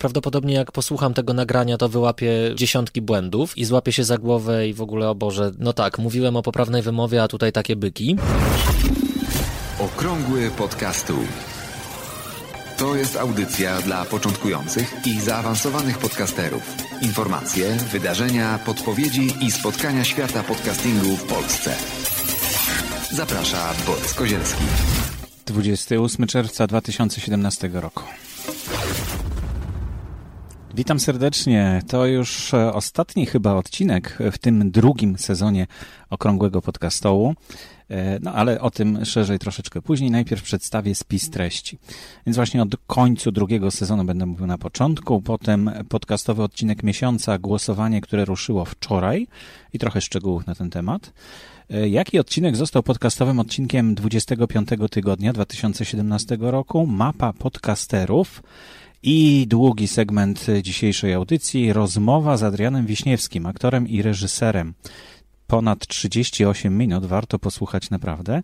Prawdopodobnie jak posłucham tego nagrania, to wyłapię dziesiątki błędów i złapię się za głowę i w ogóle, o Boże, no tak, mówiłem o poprawnej wymowie, a tutaj takie byki. Okrągły podcastu. To jest audycja dla początkujących i zaawansowanych podcasterów. Informacje, wydarzenia, podpowiedzi i spotkania świata podcastingu w Polsce. Zaprasza Borys Kozielski. 28 czerwca 2017 roku. Witam serdecznie. To już e, ostatni chyba odcinek w tym drugim sezonie Okrągłego Podcastołu. E, no ale o tym szerzej troszeczkę później. Najpierw przedstawię spis treści. Więc właśnie od końcu drugiego sezonu będę mówił na początku, potem podcastowy odcinek miesiąca, głosowanie, które ruszyło wczoraj i trochę szczegółów na ten temat. E, jaki odcinek został podcastowym odcinkiem 25 tygodnia 2017 roku? Mapa podcasterów. I długi segment dzisiejszej audycji, rozmowa z Adrianem Wiśniewskim, aktorem i reżyserem. Ponad 38 minut, warto posłuchać naprawdę.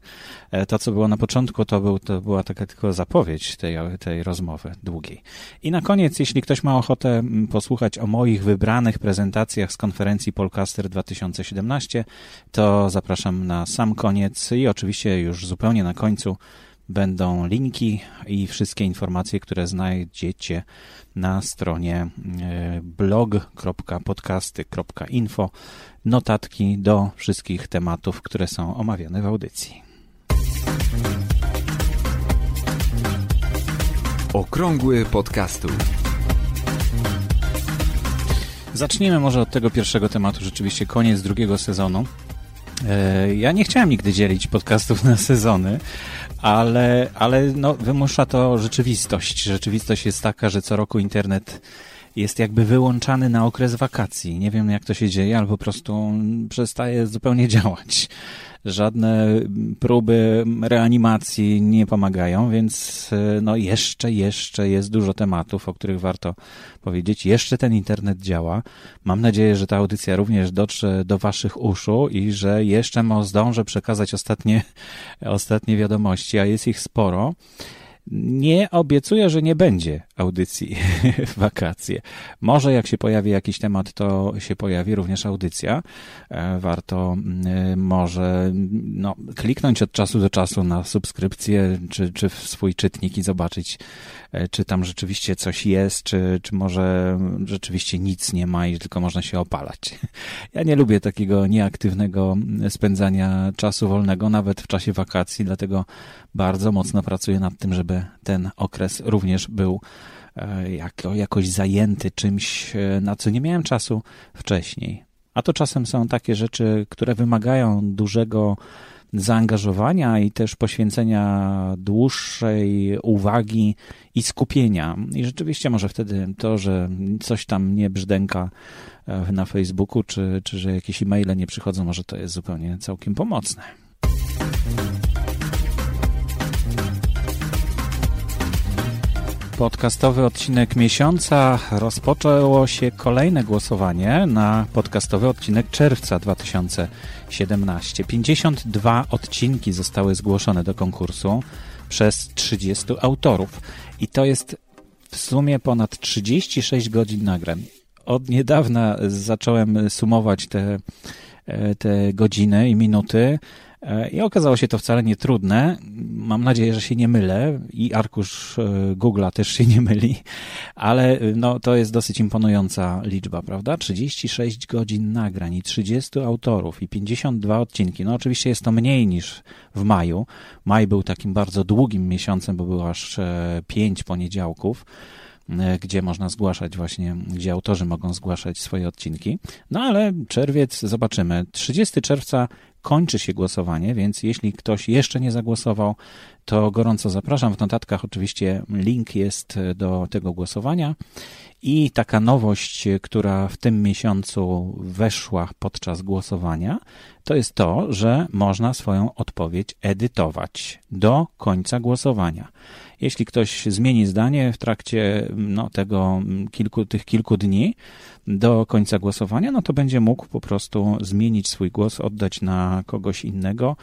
E, to, co było na początku, to, był, to była taka tylko zapowiedź tej, tej rozmowy długiej. I na koniec, jeśli ktoś ma ochotę posłuchać o moich wybranych prezentacjach z konferencji Polcaster 2017, to zapraszam na sam koniec i oczywiście już zupełnie na końcu będą linki i wszystkie informacje, które znajdziecie na stronie e, blog.podcasty.info. Notatki do wszystkich tematów, które są omawiane w audycji. Okrągły podcastu. Zacznijmy może od tego pierwszego tematu, rzeczywiście koniec drugiego sezonu. E, ja nie chciałem nigdy dzielić podcastów na sezony, ale, ale no, wymusza to rzeczywistość. Rzeczywistość jest taka, że co roku internet jest jakby wyłączany na okres wakacji. Nie wiem, jak to się dzieje, ale po prostu przestaje zupełnie działać żadne próby reanimacji nie pomagają, więc e, no jeszcze, jeszcze jest dużo tematów, o których warto powiedzieć. Jeszcze ten internet działa. Mam nadzieję, że ta audycja również dotrze do Waszych uszu i że jeszcze zdążę przekazać ostatnie, ostatnie wiadomości, a jest ich sporo. Nie obiecuję, że nie będzie audycji w wakacje. Może jak się pojawi jakiś temat, to się pojawi również audycja. E, warto mm, może no, kliknąć od czasu do czasu na subskrypcję czy, czy w swój czytnik i zobaczyć, e, czy tam rzeczywiście coś jest, czy, czy może rzeczywiście nic nie ma i tylko można się opalać. Ja nie lubię takiego nieaktywnego spędzania czasu wolnego, nawet w czasie wakacji, dlatego bardzo mocno pracuję nad tym, żeby ten okres również był e, jako, jakoś zajęty czymś, e, na co nie miałem czasu wcześniej. A to czasem są takie rzeczy, które wymagają dużego zaangażowania i też poświęcenia dłuższej uwagi i skupienia. I rzeczywiście może wtedy to, że coś tam nie brzdęka e, na Facebooku, czy, czy że jakieś e-maile nie przychodzą, może to jest zupełnie całkiem pomocne. Podcastowy odcinek miesiąca rozpoczęło się kolejne głosowanie na podcastowy odcinek czerwca 2017. 52 odcinki zostały zgłoszone do konkursu przez 30 autorów i to jest w sumie ponad 36 godzin nagrań. Od niedawna zacząłem sumować te, e, te godziny i minuty I okazało się to wcale nie trudne. Mam nadzieję, że się nie mylę i arkusz e, Google'a też się nie myli, ale e, no, to jest dosyć imponująca liczba, prawda? 36 godzin nagrań i 30 autorów i 52 odcinki. No oczywiście jest to mniej niż w maju. Maj był takim bardzo długim miesiącem, bo było aż 5 poniedziałków gdzie można zgłaszać właśnie, gdzie autorzy mogą zgłaszać swoje odcinki. No ale czerwiec, zobaczymy. 30 czerwca kończy się głosowanie, więc jeśli ktoś jeszcze nie zagłosował, to gorąco zapraszam. W notatkach oczywiście link jest do tego głosowania. I taka nowość, która w tym miesiącu weszła podczas głosowania, to jest to, że można swoją odpowiedź edytować do końca głosowania. Jeśli ktoś zmieni zdanie w trakcie no, tego kilku, tych kilku dni do końca głosowania, no to będzie mógł po prostu zmienić swój głos, oddać na kogoś innego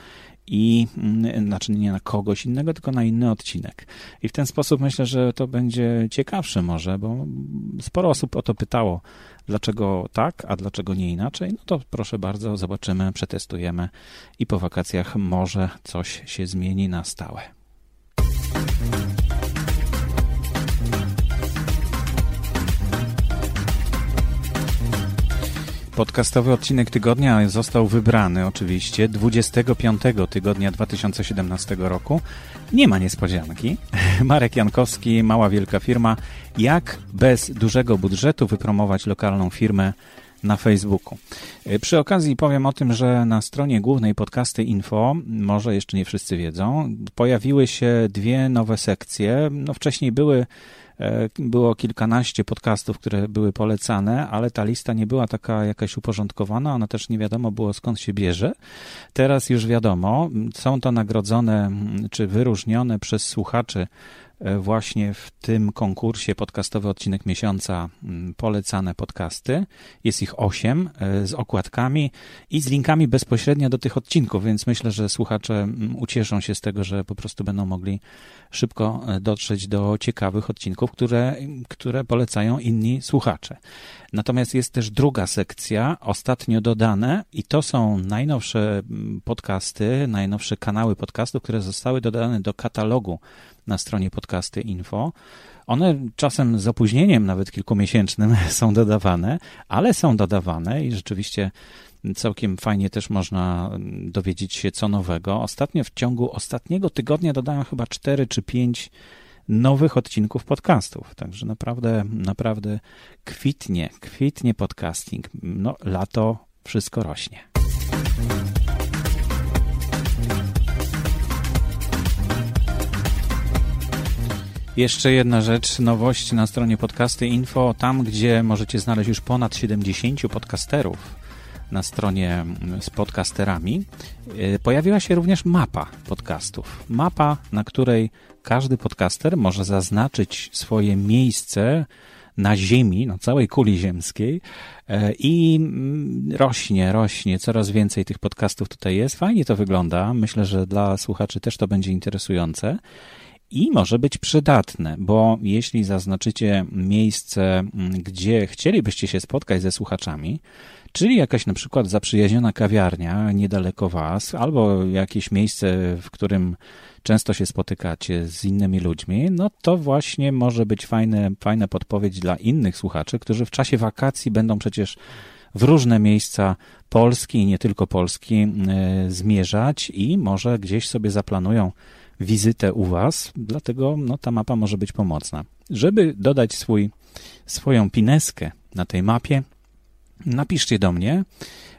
i mm, znaczy nie na kogoś innego, tylko na inny odcinek. I w ten sposób myślę, że to będzie ciekawsze może, bo sporo osób o to pytało, dlaczego tak, a dlaczego nie inaczej. No to proszę bardzo, zobaczymy, przetestujemy i po wakacjach może coś się zmieni na stałe. Podcastowy odcinek tygodnia został wybrany oczywiście 25 tygodnia 2017 roku. Nie ma niespodzianki. Marek Jankowski, mała wielka firma. Jak bez dużego budżetu wypromować lokalną firmę na Facebooku. E, przy okazji powiem o tym, że na stronie głównej podcasty info, może jeszcze nie wszyscy wiedzą, pojawiły się dwie nowe sekcje. No wcześniej były E, było kilkanaście podcastów, które były polecane, ale ta lista nie była taka jakaś uporządkowana, ona też nie wiadomo było skąd się bierze. Teraz już wiadomo, są to nagrodzone czy wyróżnione przez słuchaczy właśnie w tym konkursie podcastowy odcinek miesiąca mm, polecane podcasty. Jest ich osiem e, z okładkami i z linkami bezpośrednio do tych odcinków, więc myślę, że słuchacze mm, ucieszą się z tego, że po prostu będą mogli szybko e, dotrzeć do ciekawych odcinków, które, które polecają inni słuchacze. Natomiast jest też druga sekcja, ostatnio dodane, i to są najnowsze mm, podcasty, najnowsze kanały podcastów, które zostały dodane do katalogu na stronie podcasty info. One czasem z opóźnieniem, nawet kilkumiesięcznym, są dodawane, ale są dodawane i rzeczywiście całkiem fajnie też można mm, dowiedzieć się co nowego. Ostatnio w ciągu ostatniego tygodnia dodałem chyba 4 czy 5 nowych odcinków podcastów. Także naprawdę, naprawdę kwitnie, kwitnie podcasting. No, lato wszystko rośnie. Jeszcze jedna rzecz, nowość na stronie podcasty info, tam gdzie możecie znaleźć już ponad 70 podcasterów na stronie z podcasterami, y, pojawiła się również mapa podcastów. Mapa, na której każdy podcaster może zaznaczyć swoje miejsce na Ziemi, na całej kuli ziemskiej y, i mm, rośnie, rośnie, coraz więcej tych podcastów tutaj jest. Fajnie to wygląda. Myślę, że dla słuchaczy też to będzie interesujące i może być przydatne, bo jeśli zaznaczycie miejsce, mm, gdzie chcielibyście się spotkać ze słuchaczami, czyli jakaś na przykład zaprzyjaźniona kawiarnia niedaleko Was, albo jakieś miejsce, w którym często się spotykacie z innymi ludźmi, no to właśnie może być fajne, fajna podpowiedź dla innych słuchaczy, którzy w czasie wakacji będą przecież w różne miejsca Polski i nie tylko Polski e, zmierzać i może gdzieś sobie zaplanują wizytę u Was, dlatego no, ta mapa może być pomocna. Żeby dodać swój, swoją pineskę na tej mapie, napiszcie do mnie.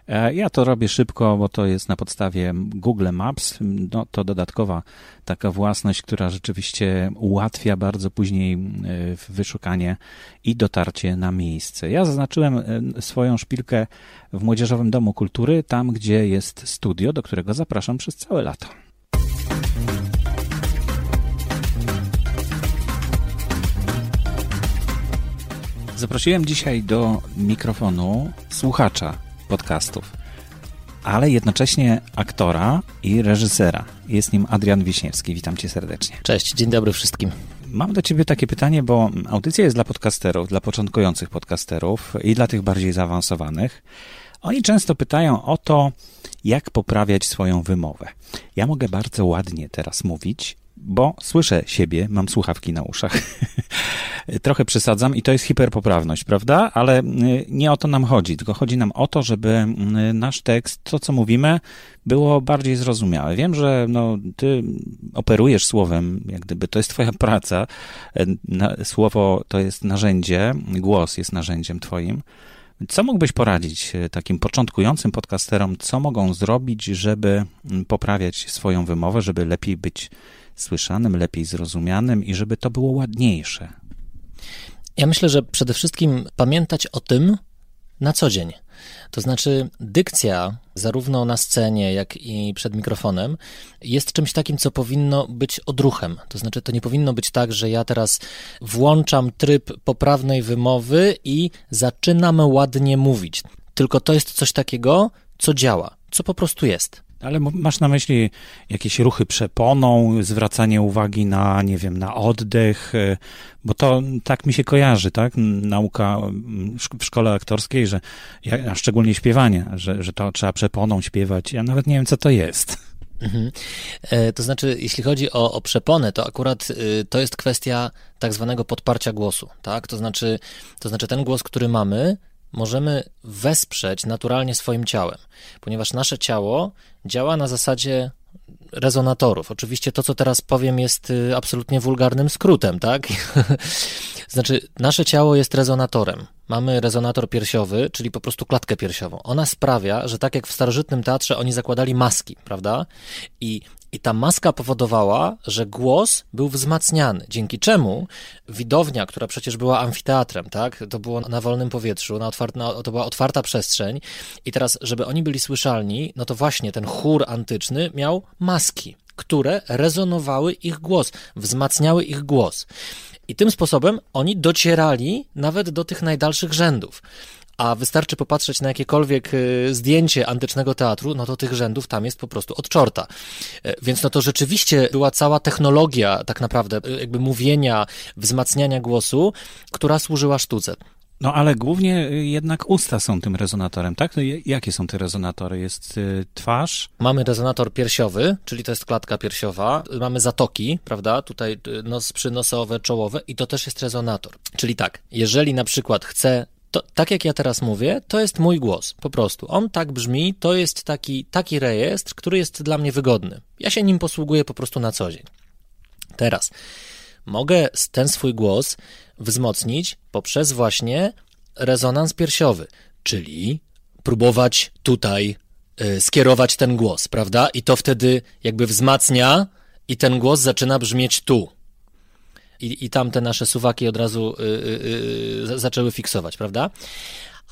E, ja to robię szybko, bo to jest na podstawie Google Maps. No, to dodatkowa taka własność, która rzeczywiście ułatwia bardzo później e, wyszukanie i dotarcie na miejsce. Ja zaznaczyłem e, swoją szpilkę w Młodzieżowym Domu Kultury, tam gdzie jest studio, do którego zapraszam przez całe lato. Zaprosiłem dzisiaj do mikrofonu słuchacza podcastów, ale jednocześnie aktora i reżysera. Jest nim Adrian Wiśniewski. Witam cię serdecznie. Cześć, dzień dobry wszystkim. Mam do ciebie takie pytanie, bo audycja jest dla podcasterów, dla początkujących podcasterów i dla tych bardziej zaawansowanych. Oni często pytają o to, jak poprawiać swoją wymowę. Ja mogę bardzo ładnie teraz mówić, bo słyszę siebie, mam słuchawki na uszach. Trochę przesadzam i to jest hiperpoprawność, prawda? Ale y, nie o to nam chodzi, tylko chodzi nam o to, żeby y, nasz tekst, to co mówimy, było bardziej zrozumiałe. Wiem, że no, ty operujesz słowem, jak gdyby to jest twoja praca. Y, słowo to jest narzędzie, głos jest narzędziem twoim. Co mógłbyś poradzić takim początkującym podcasterom, co mogą zrobić, żeby mm, poprawiać swoją wymowę, żeby lepiej być słyszanym, lepiej zrozumianym i żeby to było ładniejsze? Ja myślę, że przede wszystkim pamiętać o tym na co dzień. To znaczy, dykcja, zarówno na scenie, jak i przed mikrofonem, jest czymś takim, co powinno być odruchem. To znaczy, to nie powinno być tak, że ja teraz włączam tryb poprawnej wymowy i zaczynam ładnie mówić. Tylko to jest coś takiego, co działa, co po prostu jest. Ale masz na myśli jakieś ruchy przeponą, zwracanie uwagi na, nie wiem, na oddech, e, bo to tak mi się kojarzy, tak? Nauka w szkole aktorskiej, że, a szczególnie śpiewanie, że, że to trzeba przeponą śpiewać. Ja nawet nie wiem, co to jest. Mhm. E, to znaczy, jeśli chodzi o, o przeponę, to akurat y, to jest kwestia tak zwanego podparcia głosu, tak? To znaczy, to znaczy ten głos, który mamy, możemy wesprzeć naturalnie swoim ciałem, ponieważ nasze ciało działa na zasadzie rezonatorów. Oczywiście to, co teraz powiem, jest y, absolutnie wulgarnym skrótem, tak? znaczy, nasze ciało jest rezonatorem. Mamy rezonator piersiowy, czyli po prostu klatkę piersiową. Ona sprawia, że tak jak w starożytnym teatrze oni zakładali maski, prawda? I i ta maska powodowała, że głos był wzmacniany, dzięki czemu widownia, która przecież była amfiteatrem, tak, to było na wolnym powietrzu, na otwart, na, to była otwarta przestrzeń i teraz, żeby oni byli słyszalni, no to właśnie ten chór antyczny miał maski, które rezonowały ich głos, wzmacniały ich głos. I tym sposobem oni docierali nawet do tych najdalszych rzędów a wystarczy popatrzeć na jakiekolwiek y, zdjęcie antycznego teatru, no to tych rzędów tam jest po prostu od czorta. E, więc no to rzeczywiście była cała technologia tak naprawdę y, jakby mówienia, wzmacniania głosu, która służyła sztuce. No ale głównie y, jednak usta są tym rezonatorem, tak? No, jakie są te rezonatory? Jest y, twarz? Mamy rezonator piersiowy, czyli to jest klatka piersiowa. Mamy zatoki, prawda? Tutaj nos przynosowe, czołowe i to też jest rezonator. Czyli tak, jeżeli na przykład chcę to, tak jak ja teraz mówię, to jest mój głos, po prostu. On tak brzmi, to jest taki, taki rejestr, który jest dla mnie wygodny. Ja się nim posługuję po prostu na co dzień. Teraz mogę ten swój głos wzmocnić poprzez właśnie rezonans piersiowy, czyli próbować tutaj y, skierować ten głos, prawda? I to wtedy jakby wzmacnia i ten głos zaczyna brzmieć tu i, i tam te nasze suwaki od razu y, y, y, zaczęły fiksować, prawda?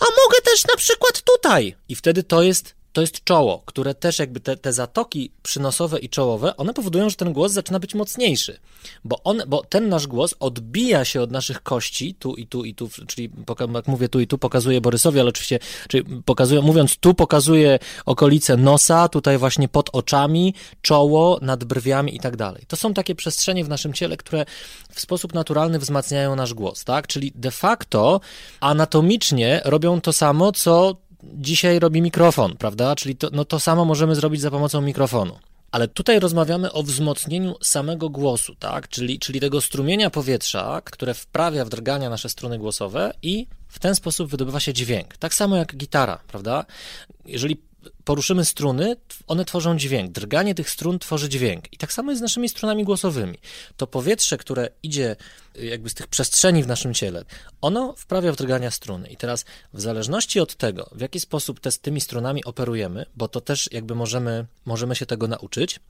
A mogę też na przykład tutaj. I wtedy to jest to jest czoło, które też jakby te, te zatoki przynosowe i czołowe, one powodują, że ten głos zaczyna być mocniejszy, bo, on, bo ten nasz głos odbija się od naszych kości, tu i tu i tu, czyli jak mówię tu i tu, pokazuję Borysowi, ale oczywiście, czyli pokazuję, mówiąc tu, pokazuję okolice nosa, tutaj właśnie pod oczami, czoło, nad brwiami i tak dalej. To są takie przestrzenie w naszym ciele, które w sposób naturalny wzmacniają nasz głos, tak? Czyli de facto anatomicznie robią to samo, co dzisiaj robi mikrofon, prawda? Czyli to, no to samo możemy zrobić za pomocą mikrofonu. Ale tutaj rozmawiamy o wzmocnieniu samego głosu, tak? Czyli, czyli tego strumienia powietrza, które wprawia w drgania nasze struny głosowe i w ten sposób wydobywa się dźwięk. Tak samo jak gitara, prawda? Jeżeli poruszymy struny, one tworzą dźwięk. Drganie tych strun tworzy dźwięk. I tak samo jest z naszymi strunami głosowymi. To powietrze, które idzie y, jakby z tych przestrzeni w naszym ciele, ono wprawia w drgania struny. I teraz w zależności od tego, w jaki sposób te, z tymi strunami operujemy, bo to też jakby możemy, możemy się tego nauczyć,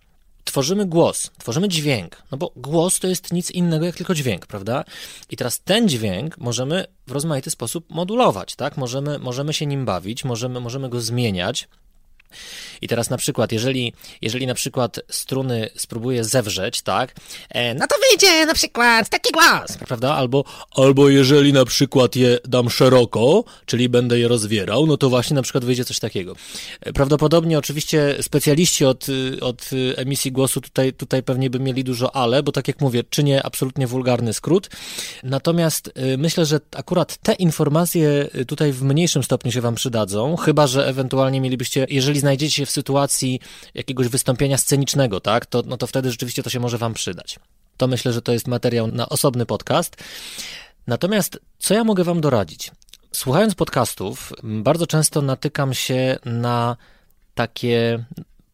tworzymy głos, tworzymy dźwięk, no bo głos to jest nic innego jak tylko dźwięk, prawda? I teraz ten dźwięk możemy w rozmaity sposób modulować, tak? Możemy, możemy się nim bawić, możemy, możemy go zmieniać, i teraz na przykład, jeżeli, jeżeli na przykład struny spróbuję zewrzeć, tak, e, no to wyjdzie na przykład taki głos, prawda? Albo, albo jeżeli na przykład je dam szeroko, czyli będę je rozwierał, no to właśnie na przykład wyjdzie coś takiego. E, prawdopodobnie oczywiście specjaliści od, od emisji głosu tutaj, tutaj pewnie by mieli dużo ale, bo tak jak mówię, czynię absolutnie wulgarny skrót. Natomiast e, myślę, że akurat te informacje tutaj w mniejszym stopniu się wam przydadzą, chyba że ewentualnie mielibyście, jeżeli jeżeli znajdziecie się w sytuacji jakiegoś wystąpienia scenicznego, tak, to, no to wtedy rzeczywiście to się może Wam przydać. To myślę, że to jest materiał na osobny podcast. Natomiast co ja mogę Wam doradzić? Słuchając podcastów, bardzo często natykam się na takie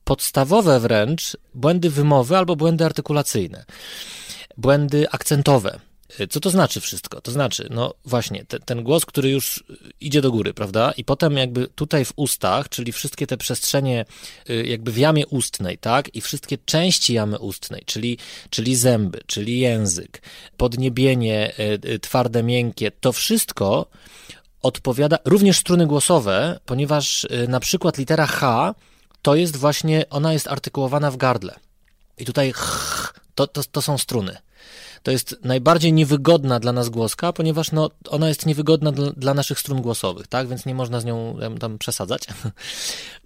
podstawowe wręcz błędy wymowy albo błędy artykulacyjne, błędy akcentowe. Co to znaczy wszystko? To znaczy, no właśnie, te, ten głos, który już idzie do góry, prawda? I potem jakby tutaj w ustach, czyli wszystkie te przestrzenie y, jakby w jamie ustnej, tak? I wszystkie części jamy ustnej, czyli, czyli zęby, czyli język, podniebienie y, y, twarde, miękkie, to wszystko odpowiada, również struny głosowe, ponieważ na przykład litera H to jest właśnie, ona jest artykułowana w gardle. I tutaj ch, to, to, to są struny. To jest najbardziej niewygodna dla nas głoska, ponieważ no, ona jest niewygodna dla, dla naszych strun głosowych, tak? Więc nie można z nią tam przesadzać.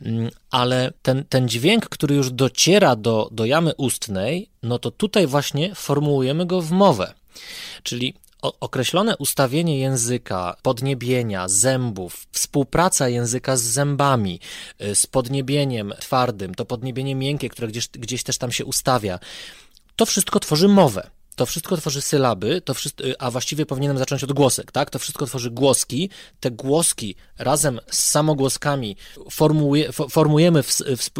Mm, ale ten, ten dźwięk, który już dociera do, do jamy ustnej, no to tutaj właśnie formułujemy go w mowę. Czyli określone ustawienie języka, podniebienia, zębów, współpraca języka z zębami, y, z podniebieniem twardym, to podniebienie miękkie, które gdzieś, gdzieś też tam się ustawia, to wszystko tworzy mowę. To wszystko tworzy sylaby, to wszystko, y, a właściwie powinienem zacząć od głosek, tak? To wszystko tworzy głoski. Te głoski razem z samogłoskami formujemy w, w,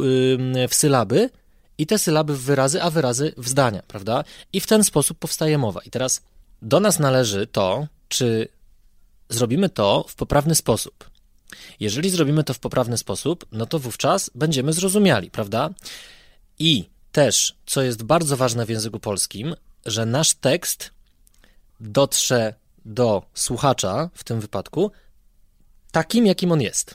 w sylaby i te sylaby w wyrazy, a wyrazy w zdania, prawda? I w ten sposób powstaje mowa. I teraz do nas należy to, czy zrobimy to w poprawny sposób. Jeżeli zrobimy to w poprawny sposób, no to wówczas będziemy zrozumiali, prawda? I też, co jest bardzo ważne w języku polskim, że nasz tekst dotrze do słuchacza w tym wypadku takim, jakim on jest.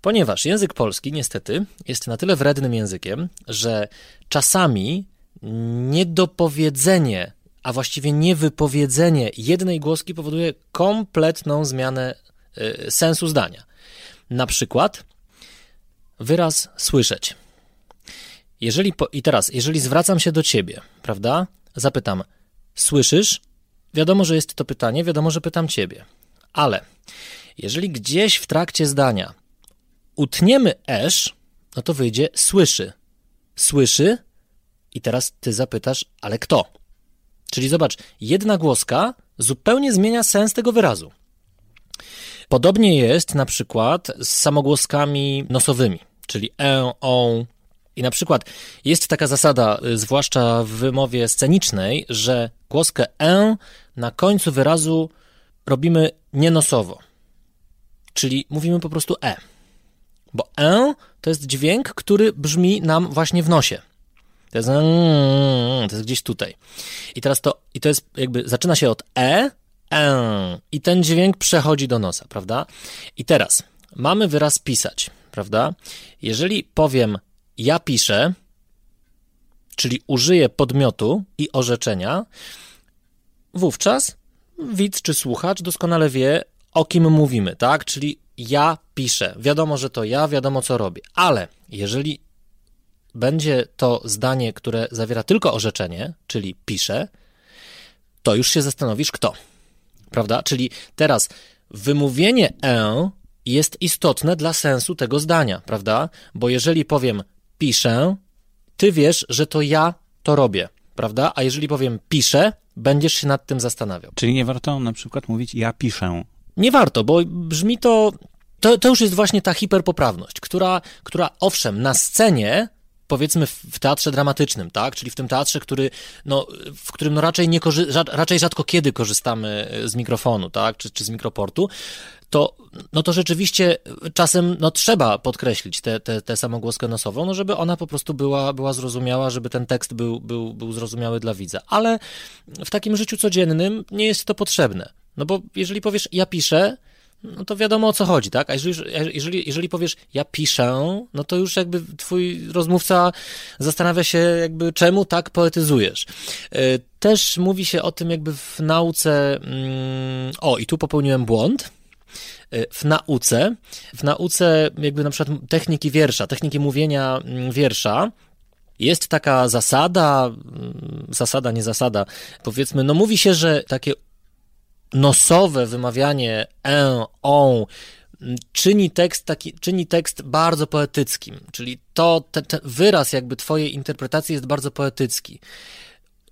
Ponieważ język polski niestety jest na tyle wrednym językiem, że czasami niedopowiedzenie a właściwie niewypowiedzenie jednej głoski powoduje kompletną zmianę y, sensu zdania. Na przykład wyraz słyszeć. Jeżeli po, I teraz, jeżeli zwracam się do ciebie, prawda, zapytam, słyszysz? Wiadomo, że jest to pytanie, wiadomo, że pytam ciebie. Ale jeżeli gdzieś w trakcie zdania utniemy esz, no to wyjdzie słyszy. Słyszy? I teraz ty zapytasz, ale kto? Czyli zobacz, jedna głoska zupełnie zmienia sens tego wyrazu. Podobnie jest na przykład z samogłoskami nosowymi, czyli e, o. I na przykład jest taka zasada, y, zwłaszcza w wymowie scenicznej, że głoskę e na końcu wyrazu robimy nienosowo. Czyli mówimy po prostu e. Bo e to jest dźwięk, który brzmi nam właśnie w nosie. To jest, to jest gdzieś tutaj. I teraz to, i to jest jakby, zaczyna się od e, e, i ten dźwięk przechodzi do nosa, prawda? I teraz mamy wyraz pisać, prawda? Jeżeli powiem ja piszę, czyli użyję podmiotu i orzeczenia, wówczas widz czy słuchacz doskonale wie, o kim mówimy, tak? Czyli ja piszę. Wiadomo, że to ja, wiadomo, co robię. Ale jeżeli będzie to zdanie, które zawiera tylko orzeczenie, czyli pisze, to już się zastanowisz, kto. Prawda? Czyli teraz wymówienie e jest istotne dla sensu tego zdania, prawda? Bo jeżeli powiem piszę, ty wiesz, że to ja to robię, prawda? A jeżeli powiem piszę, będziesz się nad tym zastanawiał. Czyli nie warto na przykład mówić ja piszę. Nie warto, bo brzmi to. To, to już jest właśnie ta hiperpoprawność, która, która owszem, na scenie powiedzmy w teatrze dramatycznym, tak? Czyli w tym teatrze, który, no, w którym no raczej, nie korzy- raczej rzadko kiedy korzystamy z mikrofonu, tak? Czy, czy z mikroportu, to, no to rzeczywiście czasem no, trzeba podkreślić tę samogłoskę nosową, no, żeby ona po prostu była, była zrozumiała, żeby ten tekst był, był, był zrozumiały dla widza. Ale w takim życiu codziennym nie jest to potrzebne. No bo jeżeli powiesz, ja piszę, no to wiadomo o co chodzi, tak? A jeżeli, jeżeli, jeżeli powiesz, ja piszę, no to już jakby twój rozmówca zastanawia się, jakby czemu tak poetyzujesz. E, też mówi się o tym, jakby w nauce. Mm, o, i tu popełniłem błąd e, w nauce, w nauce jakby na przykład techniki wiersza, techniki mówienia mm, wiersza, jest taka zasada, mm, zasada, nie zasada, powiedzmy, no mówi się, że takie nosowe wymawianie en, on czyni tekst, taki, czyni tekst bardzo poetyckim, czyli to, ten, ten wyraz jakby twojej interpretacji jest bardzo poetycki.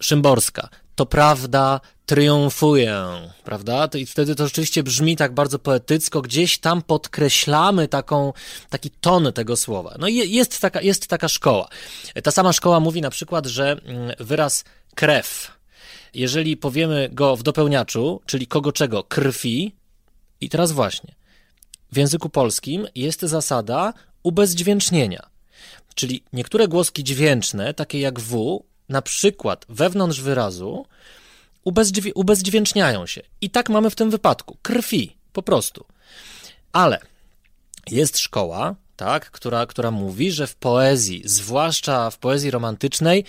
Szymborska, to prawda triumfuje, prawda? I wtedy to rzeczywiście brzmi tak bardzo poetycko, gdzieś tam podkreślamy taką, taki ton tego słowa. No i jest taka, jest taka szkoła. Ta sama szkoła mówi na przykład, że mm, wyraz krew, jeżeli powiemy go w dopełniaczu, czyli kogo czego, krwi, i teraz właśnie, w języku polskim jest zasada ubezdźwięcznienia. Czyli niektóre głoski dźwięczne, takie jak W, na przykład wewnątrz wyrazu, ubezdźwi ubezdźwięczniają się. I tak mamy w tym wypadku. Krwi, po prostu. Ale jest szkoła, tak, która, która mówi, że w poezji, zwłaszcza w poezji romantycznej,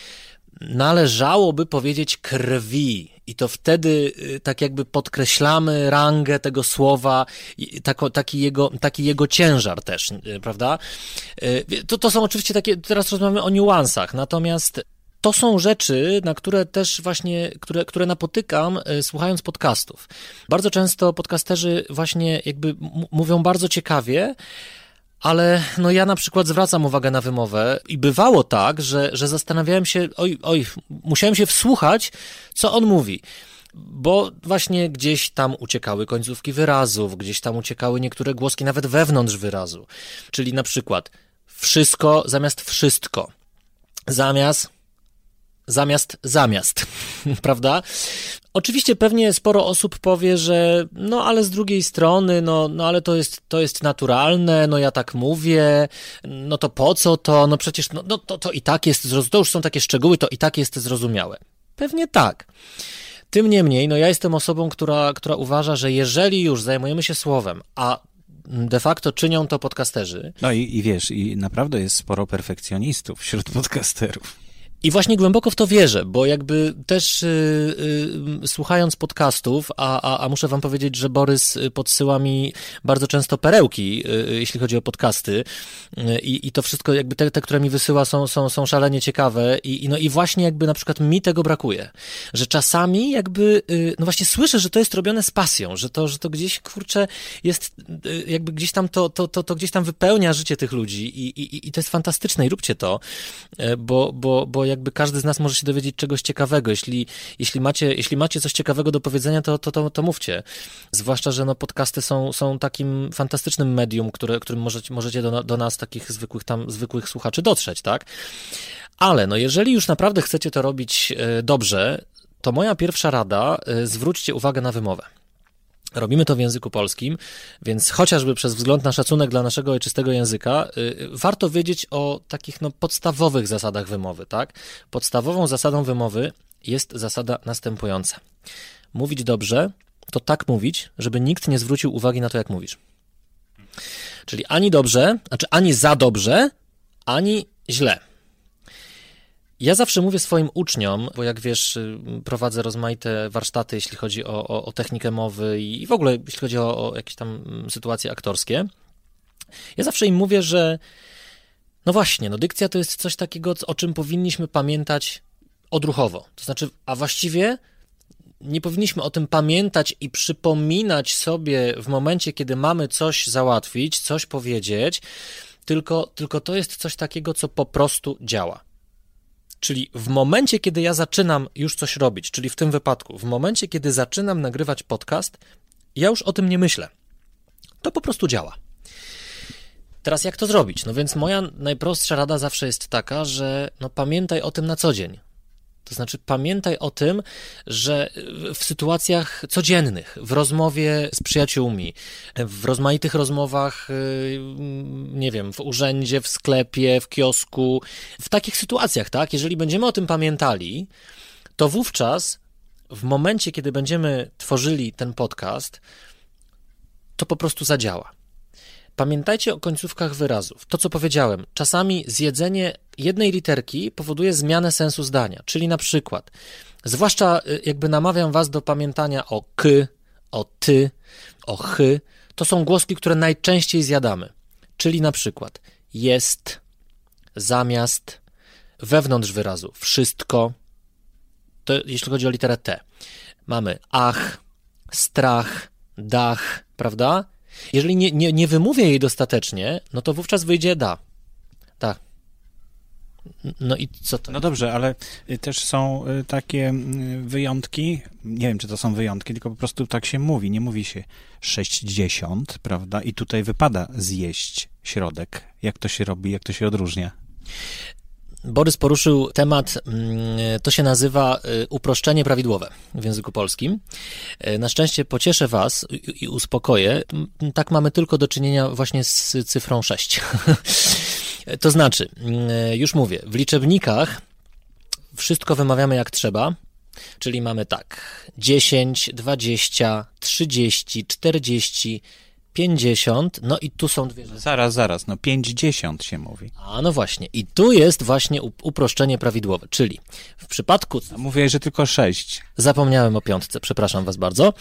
należałoby powiedzieć krwi. I to wtedy y, tak jakby podkreślamy rangę tego słowa, taki, jego, taki jego ciężar też, y, prawda? Y, to, to są oczywiście takie, teraz rozmawiamy o niuansach, natomiast to są rzeczy, na które też właśnie, które, które napotykam słuchając podcastów. Bardzo często podcasterzy właśnie jakby mówią bardzo ciekawie, ale no ja na przykład zwracam uwagę na wymowę i bywało tak, że, że zastanawiałem się, oj, oj, musiałem się wsłuchać, co on mówi. Bo właśnie gdzieś tam uciekały końcówki wyrazów, gdzieś tam uciekały niektóre głoski nawet wewnątrz wyrazu. Czyli na przykład wszystko zamiast wszystko. Zamiast zamiast zamiast, prawda? Oczywiście pewnie sporo osób powie, że no ale z drugiej strony, no, no ale to jest, to jest naturalne, no ja tak mówię, no to po co to, no przecież no, no to, to i tak jest, to już są takie szczegóły, to i tak jest zrozumiałe. Pewnie tak. Tym niemniej, no ja jestem osobą, która, która uważa, że jeżeli już zajmujemy się słowem, a de facto czynią to podcasterzy. No i, i wiesz, i naprawdę jest sporo perfekcjonistów wśród podcasterów. I właśnie głęboko w to wierzę, bo jakby też yy, yy, słuchając podcastów, a, a, a muszę wam powiedzieć, że Borys podsyła mi bardzo często perełki, yy, jeśli chodzi o podcasty y, i to wszystko jakby te, te, które mi wysyła są, są, są szalenie ciekawe i, i, no i właśnie jakby na przykład mi tego brakuje, że czasami jakby, y, no właśnie słyszę, że to jest robione z pasją, że to, że to gdzieś, kurczę, jest y, jakby gdzieś tam to, to, to, to gdzieś tam wypełnia życie tych ludzi i, i, i to jest fantastyczne i róbcie to, bo, bo, bo jakby każdy z nas może się dowiedzieć czegoś ciekawego. Jeśli, jeśli, macie, jeśli macie coś ciekawego do powiedzenia, to, to, to, to mówcie. Zwłaszcza, że no podcasty są, są takim fantastycznym medium, które, którym możecie, możecie do, do nas, takich zwykłych tam, zwykłych słuchaczy dotrzeć, tak? Ale no jeżeli już naprawdę chcecie to robić e, dobrze, to moja pierwsza rada, e, zwróćcie uwagę na wymowę. Robimy to w języku polskim, więc chociażby przez wzgląd na szacunek dla naszego ojczystego języka, yy, warto wiedzieć o takich no, podstawowych zasadach wymowy, tak? Podstawową zasadą wymowy jest zasada następująca. Mówić dobrze to tak mówić, żeby nikt nie zwrócił uwagi na to, jak mówisz. Czyli ani dobrze, znaczy ani za dobrze, ani źle. Ja zawsze mówię swoim uczniom, bo jak wiesz, y, prowadzę rozmaite warsztaty, jeśli chodzi o, o, o technikę mowy i w ogóle jeśli chodzi o, o jakieś tam mm, sytuacje aktorskie. Ja zawsze im mówię, że no właśnie, no dykcja to jest coś takiego, o czym powinniśmy pamiętać odruchowo. To znaczy, a właściwie nie powinniśmy o tym pamiętać i przypominać sobie w momencie, kiedy mamy coś załatwić, coś powiedzieć, tylko, tylko to jest coś takiego, co po prostu działa. Czyli w momencie, kiedy ja zaczynam już coś robić, czyli w tym wypadku, w momencie, kiedy zaczynam nagrywać podcast, ja już o tym nie myślę. To po prostu działa. Teraz jak to zrobić? No więc moja najprostsza rada zawsze jest taka, że no pamiętaj o tym na co dzień. To znaczy, pamiętaj o tym, że w sytuacjach codziennych, w rozmowie z przyjaciółmi, w rozmaitych rozmowach, y, nie wiem, w urzędzie, w sklepie, w kiosku, w takich sytuacjach, tak, jeżeli będziemy o tym pamiętali, to wówczas, w momencie, kiedy będziemy tworzyli ten podcast, to po prostu zadziała. Pamiętajcie o końcówkach wyrazów. To, co powiedziałem, czasami zjedzenie jednej literki powoduje zmianę sensu zdania, czyli na przykład, zwłaszcza y, jakby namawiam was do pamiętania o k, o ty, o chy. To są głoski, które najczęściej zjadamy, czyli na przykład jest, zamiast, wewnątrz wyrazu, wszystko. To jeśli chodzi o literę T. Mamy ach, strach, dach, prawda? Jeżeli nie, nie, nie wymówię jej dostatecznie, no to wówczas wyjdzie da. Tak. No i co to? No dobrze, ale też są y, takie y, wyjątki, nie wiem, czy to są wyjątki, tylko po prostu tak się mówi, nie mówi się 60, prawda? I tutaj wypada zjeść środek. Jak to się robi, jak to się odróżnia? Borys poruszył temat, mm, to się nazywa y, uproszczenie prawidłowe w języku polskim. Y, na szczęście pocieszę Was i uspokoję. Tak mamy tylko do czynienia właśnie z cyfrą 6. to znaczy, y, już mówię, w liczebnikach wszystko wymawiamy jak trzeba, czyli mamy tak 10, 20, 30, 40, 50, no i tu są dwie rzeczy. Zaraz, zaraz, no 50 się mówi. A no właśnie, i tu jest właśnie uproszczenie prawidłowe, czyli w przypadku... Mówię, że tylko 6. Zapomniałem o piątce, przepraszam was bardzo.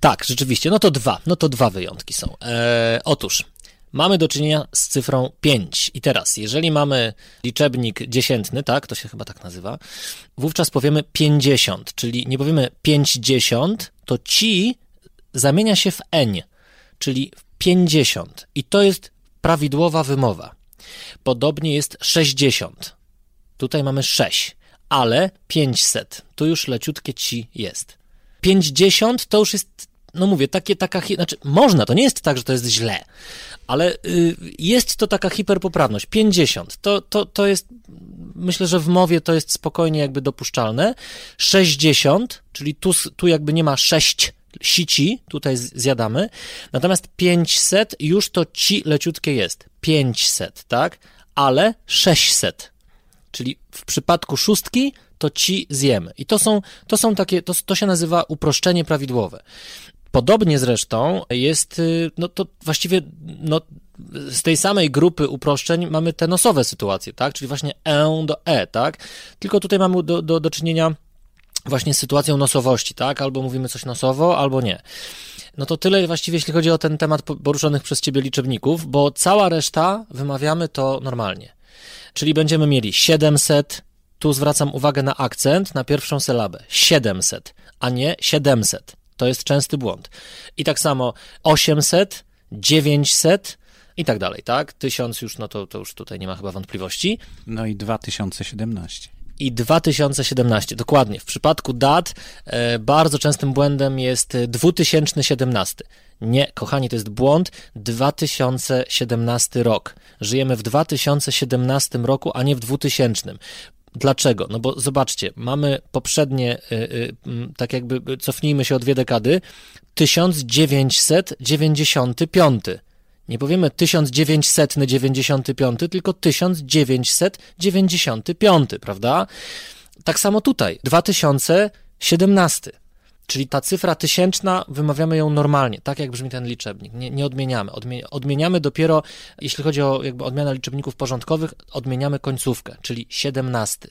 Tak, rzeczywiście, no to dwa, no to dwa wyjątki są. Eee, otóż, mamy do czynienia z cyfrą 5. I teraz, jeżeli mamy liczebnik dziesiętny, tak, to się chyba tak nazywa, wówczas powiemy 50, czyli nie powiemy 50, to ci zamienia się w n, czyli 50. I to jest prawidłowa wymowa. Podobnie jest 60. Tutaj mamy 6, ale 500. Tu już leciutkie ci jest. 50 to już jest, no mówię, takie, taka, znaczy można, to nie jest tak, że to jest źle, ale y, jest to taka hiperpoprawność. 50 to, to, to jest, myślę, że w mowie to jest spokojnie jakby dopuszczalne. 60, czyli tu, tu jakby nie ma 6 sici, tutaj zjadamy, natomiast 500 już to ci leciutkie jest. 500, tak? Ale 600, czyli w przypadku szóstki to ci zjemy. I to są, to są takie, to, to się nazywa uproszczenie prawidłowe. Podobnie zresztą jest, y, no to właściwie, no, z tej samej grupy uproszczeń mamy te nosowe sytuacje, tak? Czyli właśnie e do e, tak? Tylko tutaj mamy do, do, do czynienia właśnie z sytuacją nosowości, tak? Albo mówimy coś nosowo, albo nie. No to tyle właściwie, jeśli chodzi o ten temat poruszonych przez ciebie liczebników, bo cała reszta wymawiamy to normalnie. Czyli będziemy mieli 700, tu zwracam uwagę na akcent, na pierwszą sylabę. 700, a nie 700. To jest częsty błąd. I tak samo 800, 900 i tak dalej, tak? 1000 już, no to, to już tutaj nie ma chyba wątpliwości. No i 2017 i 2017. Dokładnie. W przypadku dat e, bardzo częstym błędem jest 2017. Nie, kochani, to jest błąd. 2017 rok. Żyjemy w 2017 roku, a nie w 2000. Dlaczego? No bo zobaczcie, mamy poprzednie, y, y, tak jakby cofnijmy się o dwie dekady, 1995. Nie powiemy 1995, tylko 1995, prawda? Tak samo tutaj, 2017. Czyli ta cyfra tysięczna, wymawiamy ją normalnie, tak jak brzmi ten liczebnik. Nie, nie odmieniamy. Odmieniamy dopiero, jeśli chodzi o jakby odmianę liczebników porządkowych, odmieniamy końcówkę, czyli 17.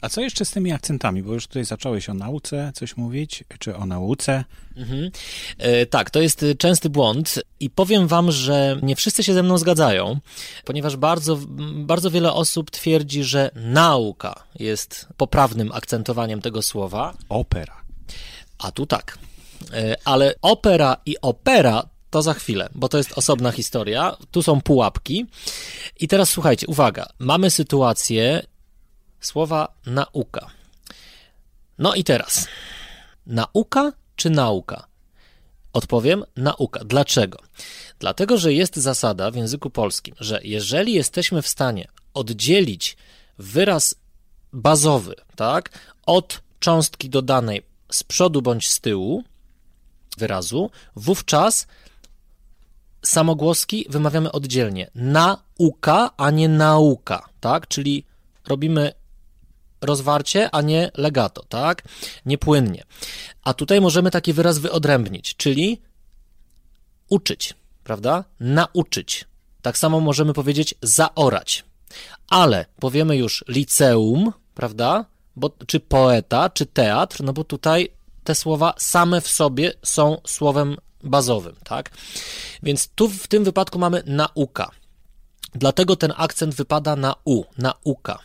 A co jeszcze z tymi akcentami? Bo już tutaj zacząłeś o nauce coś mówić, czy o nauce. Mhm. E, tak, to jest częsty błąd i powiem wam, że nie wszyscy się ze mną zgadzają, ponieważ bardzo, bardzo wiele osób twierdzi, że nauka jest poprawnym akcentowaniem tego słowa. Opera. A tu tak. E, ale opera i opera to za chwilę, bo to jest osobna historia. Tu są pułapki. I teraz słuchajcie, uwaga. Mamy sytuację, słowa nauka. No i teraz, nauka czy nauka? Odpowiem nauka. Dlaczego? Dlatego, że jest zasada w języku polskim, że jeżeli jesteśmy w stanie oddzielić wyraz bazowy, tak, od cząstki dodanej z przodu bądź z tyłu wyrazu, wówczas samogłoski wymawiamy oddzielnie. Nauka, a nie nauka, tak? Czyli robimy rozwarcie, a nie legato, tak? Niepłynnie. A tutaj możemy taki wyraz wyodrębnić, czyli uczyć, prawda? Nauczyć. Tak samo możemy powiedzieć zaorać. Ale powiemy już liceum, prawda? Bo, czy poeta, czy teatr, no bo tutaj te słowa same w sobie są słowem bazowym, tak? Więc tu w tym wypadku mamy nauka. Dlatego ten akcent wypada na u, nauka.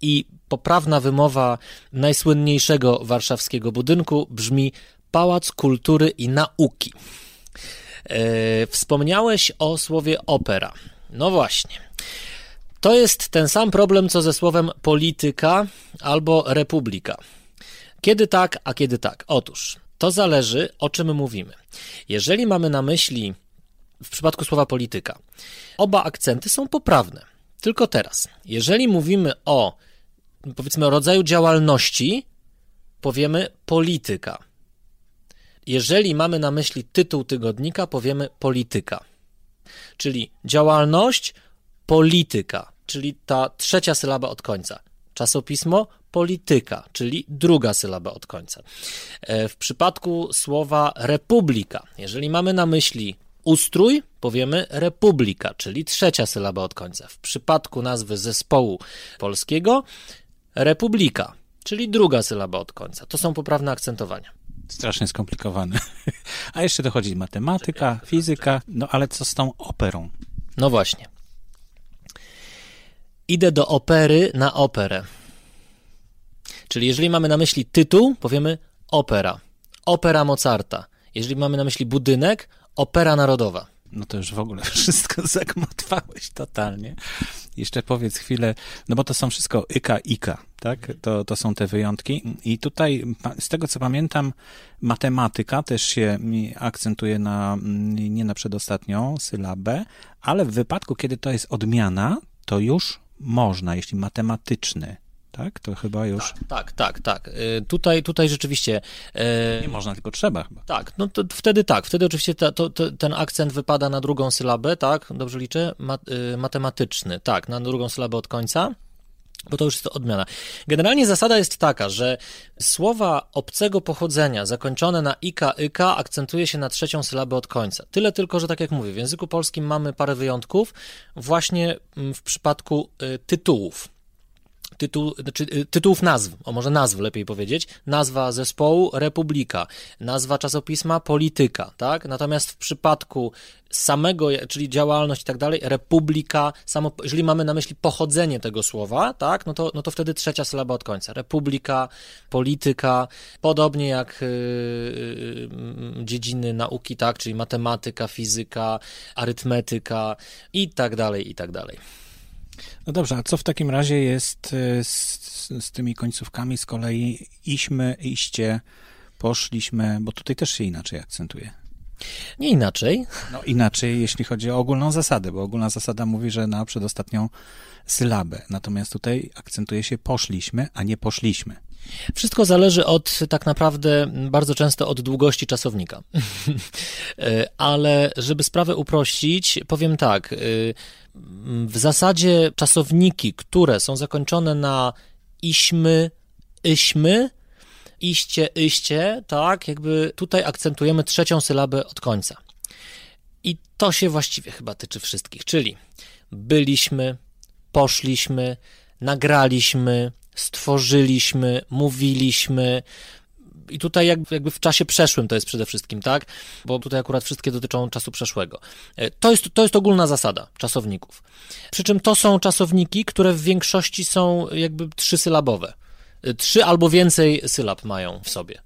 I poprawna wymowa najsłynniejszego warszawskiego budynku brzmi Pałac Kultury i Nauki. E, wspomniałeś o słowie opera. No właśnie. To jest ten sam problem, co ze słowem polityka albo republika. Kiedy tak, a kiedy tak? Otóż to zależy, o czym mówimy. Jeżeli mamy na myśli w przypadku słowa polityka, oba akcenty są poprawne. Tylko teraz, jeżeli mówimy o powiedzmy rodzaju działalności, powiemy polityka. Jeżeli mamy na myśli tytuł tygodnika, powiemy polityka. Czyli działalność, polityka, czyli ta trzecia sylaba od końca. Czasopismo, polityka, czyli druga sylaba od końca. E, w przypadku słowa republika, jeżeli mamy na myśli ustrój powiemy republika, czyli trzecia sylaba od końca. W przypadku nazwy zespołu polskiego republika, czyli druga sylaba od końca. To są poprawne akcentowania. Strasznie skomplikowane. A jeszcze dochodzi matematyka, fizyka, no ale co z tą operą? No właśnie. Idę do opery na operę. Czyli jeżeli mamy na myśli tytuł, powiemy opera. Opera Mozarta. Jeżeli mamy na myśli budynek, opera narodowa. No to już w ogóle wszystko zagmatwałeś totalnie. Jeszcze powiedz chwilę, no bo to są wszystko ika, ika, tak? To, to są te wyjątki. I tutaj, z tego co pamiętam, matematyka też się akcentuje na, nie na przedostatnią sylabę, ale w wypadku, kiedy to jest odmiana, to już można, jeśli matematyczny tak? To chyba już... Tak, tak, tak. tak. Tutaj, tutaj rzeczywiście... E, Nie można, tylko trzeba chyba. Tak, no to wtedy tak, wtedy oczywiście ta, to, to, ten akcent wypada na drugą sylabę, tak? Dobrze liczę? Mat, y, matematyczny, tak, na drugą sylabę od końca bo to już jest odmiana. Generalnie zasada jest taka, że słowa obcego pochodzenia zakończone na ika, yka akcentuje się na trzecią sylabę od końca. Tyle tylko, że tak jak mówię, w języku polskim mamy parę wyjątków właśnie mm, w przypadku y, tytułów tytuł, znaczy, y, tytułów nazw, o może nazw lepiej powiedzieć, nazwa zespołu Republika, nazwa czasopisma Polityka, tak? Natomiast w przypadku samego, czyli działalność i tak dalej, Republika, samo, jeżeli mamy na myśli pochodzenie tego słowa, tak? No to, no to wtedy trzecia sylaba od końca. Republika, Polityka, podobnie jak yy, yy, dziedziny nauki, tak? Czyli matematyka, fizyka, arytmetyka i tak dalej, i tak dalej. No dobrze, a co w takim razie jest e, z, z tymi końcówkami z kolei iśmy, iście, poszliśmy, bo tutaj też się inaczej akcentuje. Nie inaczej. No inaczej, jeśli chodzi o ogólną zasadę, bo ogólna zasada mówi, że na przedostatnią sylabę. Natomiast tutaj akcentuje się poszliśmy, a nie poszliśmy. Wszystko zależy od tak naprawdę bardzo często od długości czasownika. E, ale żeby sprawę uprościć, powiem tak. E, w zasadzie czasowniki, które są zakończone na iśmy, iśmy, iście, iście, tak, jakby tutaj akcentujemy trzecią sylabę od końca. I to się właściwie chyba tyczy wszystkich, czyli byliśmy, poszliśmy, nagraliśmy, stworzyliśmy, mówiliśmy, i tutaj jakby w czasie przeszłym to jest przede wszystkim, tak? Bo tutaj akurat wszystkie dotyczą czasu przeszłego. E, to jest, to jest ogólna zasada czasowników. Przy czym to są czasowniki, które w większości są jakby trzysylabowe. E, trzy albo więcej sylab mają w sobie.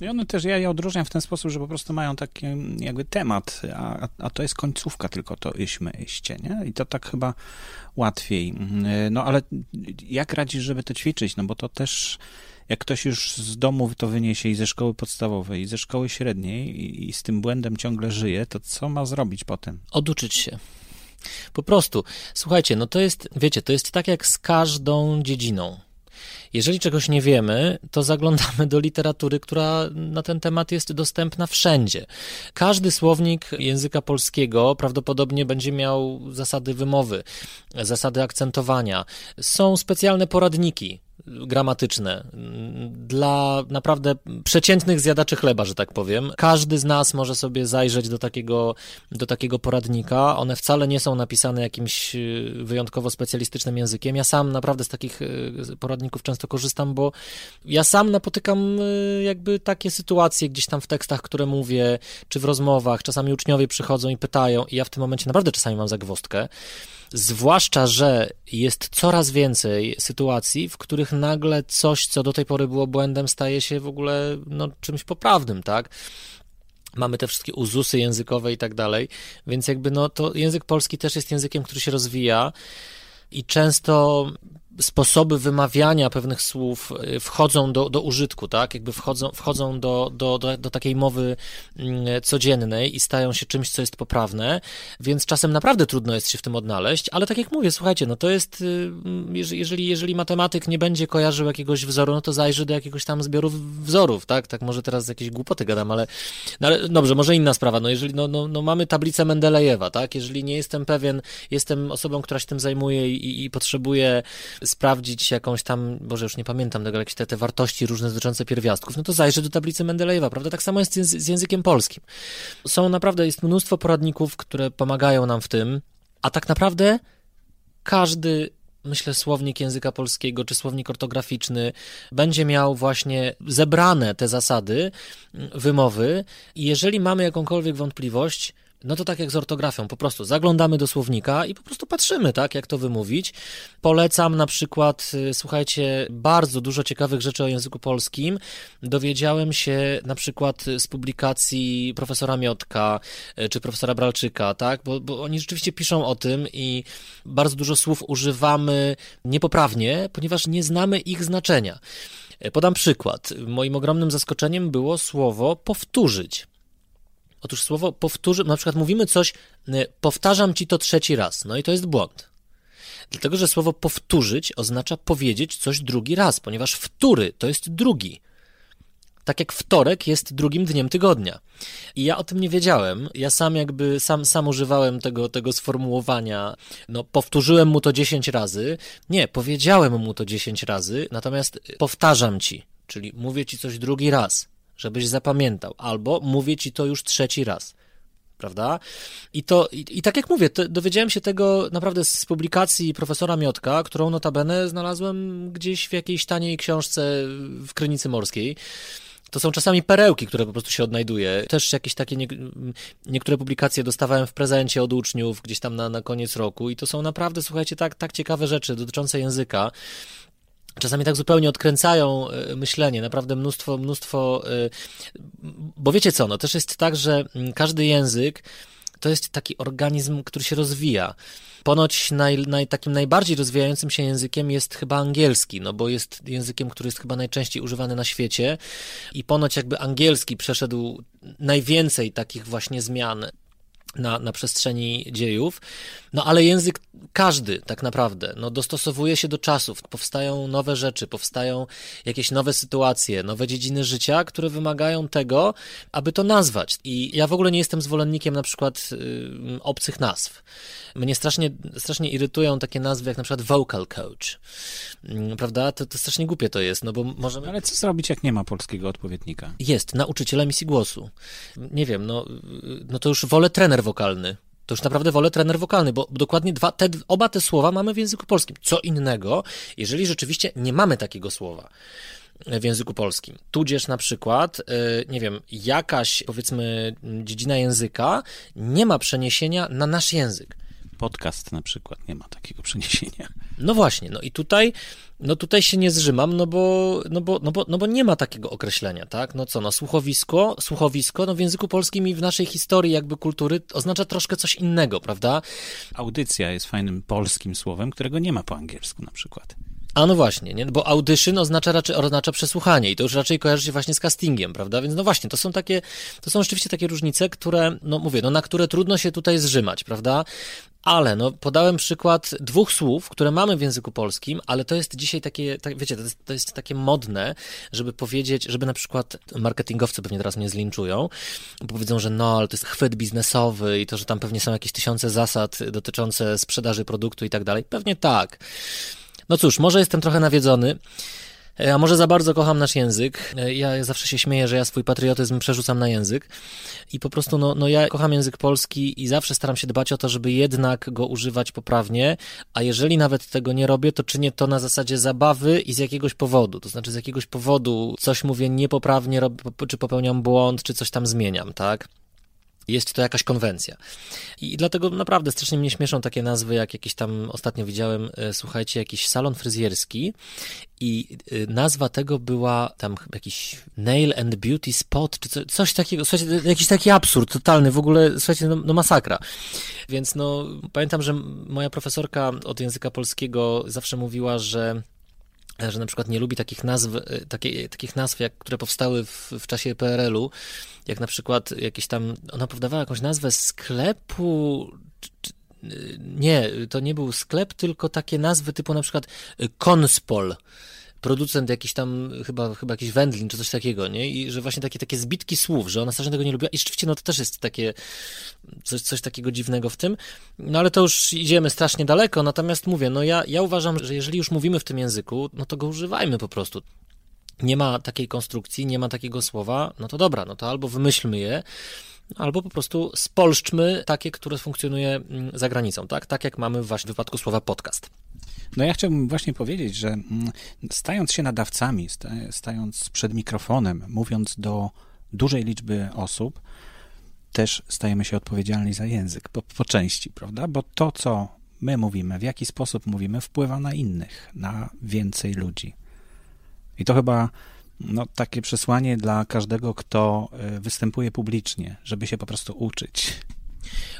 I one też, ja je odróżniam w ten sposób, że po prostu mają taki jakby temat, a, a to jest końcówka tylko to iśmy, iście, nie? I to tak chyba łatwiej. E, no ale jak radzisz, żeby to ćwiczyć? No bo to też jak ktoś już z domu to wyniesie i ze szkoły podstawowej, i ze szkoły średniej i, i z tym błędem ciągle żyje, to co ma zrobić potem? Oduczyć się. Po prostu. Słuchajcie, no to jest, wiecie, to jest tak jak z każdą dziedziną. Jeżeli czegoś nie wiemy, to zaglądamy do literatury, która na ten temat jest dostępna wszędzie. Każdy słownik języka polskiego prawdopodobnie będzie miał zasady wymowy, zasady akcentowania. Są specjalne poradniki gramatyczne dla naprawdę przeciętnych zjadaczy chleba, że tak powiem. Każdy z nas może sobie zajrzeć do takiego, do takiego poradnika. One wcale nie są napisane jakimś y, wyjątkowo specjalistycznym językiem. Ja sam naprawdę z takich y, poradników często korzystam, bo ja sam napotykam y, jakby takie sytuacje gdzieś tam w tekstach, które mówię, czy w rozmowach. Czasami uczniowie przychodzą i pytają i ja w tym momencie naprawdę czasami mam zagwostkę. Zwłaszcza, że jest coraz więcej sytuacji, w których nagle coś, co do tej pory było błędem, staje się w ogóle no, czymś poprawnym, tak? Mamy te wszystkie uzusy językowe i tak dalej, więc jakby no to język polski też jest językiem, który się rozwija i często sposoby wymawiania pewnych słów y, wchodzą do, do użytku, tak? Jakby wchodzą, wchodzą do, do, do, do takiej mowy mm, codziennej i stają się czymś, co jest poprawne, więc czasem naprawdę trudno jest się w tym odnaleźć, ale tak jak mówię, słuchajcie, no to jest, y, jeżeli, jeżeli matematyk nie będzie kojarzył jakiegoś wzoru, no to zajrzy do jakiegoś tam zbioru wzorów, tak? Tak może teraz jakieś głupoty gadam, ale, no ale dobrze, może inna sprawa, no jeżeli, no, no, no mamy tablicę Mendelejewa, tak? Jeżeli nie jestem pewien, jestem osobą, która się tym zajmuje i, i potrzebuje sprawdzić jakąś tam, Boże, już nie pamiętam tego, jakieś te, te wartości różne dotyczące pierwiastków, no to zajrzę do tablicy Mendelejewa, prawda? Tak samo jest z, z językiem polskim. Są naprawdę, jest mnóstwo poradników, które pomagają nam w tym, a tak naprawdę każdy myślę, słownik języka polskiego czy słownik ortograficzny będzie miał właśnie zebrane te zasady wymowy i jeżeli mamy jakąkolwiek wątpliwość, no to tak jak z ortografią, po prostu zaglądamy do słownika i po prostu patrzymy, tak, jak to wymówić. Polecam na przykład, y, słuchajcie, bardzo dużo ciekawych rzeczy o języku polskim. Dowiedziałem się na przykład z publikacji profesora Miotka y, czy profesora Bralczyka, tak, bo, bo oni rzeczywiście piszą o tym i bardzo dużo słów używamy niepoprawnie, ponieważ nie znamy ich znaczenia. Y, podam przykład. Moim ogromnym zaskoczeniem było słowo powtórzyć. Otóż słowo powtórzy, na przykład mówimy coś, y, powtarzam ci to trzeci raz, no i to jest błąd. Dlatego, że słowo powtórzyć oznacza powiedzieć coś drugi raz, ponieważ wtóry to jest drugi. Tak jak wtorek jest drugim dniem tygodnia. I ja o tym nie wiedziałem. Ja sam jakby, sam, sam używałem tego, tego sformułowania, no powtórzyłem mu to 10 razy. Nie, powiedziałem mu to 10 razy, natomiast powtarzam ci, czyli mówię ci coś drugi raz żebyś zapamiętał, albo mówię ci to już trzeci raz. Prawda? I to, i, i tak jak mówię, dowiedziałem się tego naprawdę z publikacji profesora Miotka, którą notabene znalazłem gdzieś w jakiejś taniej książce w Krynicy Morskiej. To są czasami perełki, które po prostu się odnajduje. Też jakieś takie nie, niektóre publikacje dostawałem w prezencie od uczniów gdzieś tam na, na koniec roku i to są naprawdę, słuchajcie, tak, tak ciekawe rzeczy dotyczące języka czasami tak zupełnie odkręcają e, myślenie, naprawdę mnóstwo, mnóstwo, e, bo wiecie co, no też jest tak, że mm, każdy język to jest taki organizm, który się rozwija. Ponoć naj, naj, takim najbardziej rozwijającym się językiem jest chyba angielski, no bo jest językiem, który jest chyba najczęściej używany na świecie i ponoć jakby angielski przeszedł najwięcej takich właśnie zmian na, na przestrzeni dziejów. No ale język każdy tak naprawdę no, dostosowuje się do czasów. Powstają nowe rzeczy, powstają jakieś nowe sytuacje, nowe dziedziny życia, które wymagają tego, aby to nazwać. I ja w ogóle nie jestem zwolennikiem na przykład y, obcych nazw. Mnie strasznie, strasznie irytują takie nazwy jak na przykład vocal coach. Y, prawda? To, to strasznie głupie to jest, no bo możemy... Ale co zrobić, jak nie ma polskiego odpowiednika? Jest, nauczyciel emisji głosu. Nie wiem, no, y, no to już wolę trener wokalny to już naprawdę wolę trener wokalny, bo dokładnie dwa, te, oba te słowa mamy w języku polskim. Co innego, jeżeli rzeczywiście nie mamy takiego słowa w języku polskim. Tudzież na przykład, y, nie wiem, jakaś powiedzmy dziedzina języka nie ma przeniesienia na nasz język. Podcast na przykład nie ma takiego przeniesienia. No właśnie, no i tutaj, no tutaj się nie zrzymam, no bo, no bo, no bo, no bo nie ma takiego określenia, tak? No co, no słuchowisko, słuchowisko, no w języku polskim i w naszej historii jakby kultury oznacza troszkę coś innego, prawda? Audycja jest fajnym polskim słowem, którego nie ma po angielsku na przykład. A no właśnie, nie? bo audytion oznacza raczej oznacza przesłuchanie i to już raczej kojarzy się właśnie z castingiem, prawda? Więc no właśnie, to są takie, to są rzeczywiście takie różnice, które, no mówię, no na które trudno się tutaj zrzymać, prawda? Ale no, podałem przykład dwóch słów, które mamy w języku polskim, ale to jest dzisiaj takie, tak, wiecie, to jest, to jest takie modne, żeby powiedzieć, żeby na przykład marketingowcy pewnie teraz mnie zlinczują, bo powiedzą, że no, ale to jest chwyt biznesowy i to, że tam pewnie są jakieś tysiące zasad dotyczące sprzedaży produktu i tak dalej. Pewnie tak. No cóż, może jestem trochę nawiedzony. E, a może za bardzo kocham nasz język. E, ja zawsze się śmieję, że ja swój patriotyzm przerzucam na język. I po prostu, no, no ja kocham język polski i zawsze staram się dbać o to, żeby jednak go używać poprawnie. A jeżeli nawet tego nie robię, to czynię to na zasadzie zabawy i z jakiegoś powodu. To znaczy, z jakiegoś powodu coś mówię niepoprawnie, czy popełniam błąd, czy coś tam zmieniam, tak? Jest to jakaś konwencja. I dlatego naprawdę strasznie mnie śmieszą takie nazwy, jak jakieś tam ostatnio widziałem, e, słuchajcie, jakiś salon fryzjerski i e, nazwa tego była tam jakiś nail and beauty spot, czy coś takiego, słuchajcie, jakiś taki absurd totalny, w ogóle, słuchajcie, no, no masakra. Więc no, pamiętam, że moja profesorka od języka polskiego zawsze mówiła, że że na przykład nie lubi takich nazw, e, takie, takich nazw, jak, które powstały w, w czasie PRL-u, jak na przykład jakieś tam, ona podawała jakąś nazwę sklepu, nie, to nie był sklep, tylko takie nazwy typu na przykład Konspol, producent jakiś tam, chyba, chyba jakiś wędlin czy coś takiego, nie? I że właśnie takie, takie zbitki słów, że ona strasznie tego nie lubiła. I rzeczywiście, no to też jest takie, coś, coś takiego dziwnego w tym. No ale to już idziemy strasznie daleko, natomiast mówię, no ja, ja uważam, że jeżeli już mówimy w tym języku, no to go używajmy po prostu nie ma takiej konstrukcji, nie ma takiego słowa, no to dobra, no to albo wymyślmy je, albo po prostu spolszczmy takie, które funkcjonuje mm, za granicą, tak? Tak jak mamy w waszym wypadku słowa podcast. No ja chciałbym właśnie powiedzieć, że mm, stając się nadawcami, stając przed mikrofonem, mówiąc do dużej liczby osób, też stajemy się odpowiedzialni za język, po, po części, prawda? Bo to, co my mówimy, w jaki sposób mówimy, wpływa na innych, na więcej ludzi. I to chyba no, takie przesłanie dla każdego, kto e, występuje publicznie, żeby się po prostu uczyć.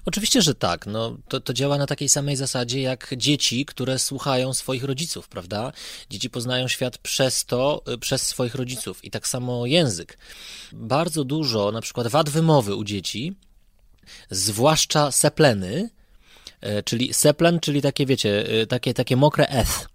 Oczywiście, że tak. No, to, to działa na takiej samej zasadzie jak dzieci, które słuchają swoich rodziców, prawda? Dzieci poznają świat przez to, e, przez swoich rodziców. I tak samo język. Bardzo dużo, na przykład wad wymowy u dzieci, zwłaszcza sepleny, e, czyli seplen, czyli takie, wiecie, takie, takie mokre F,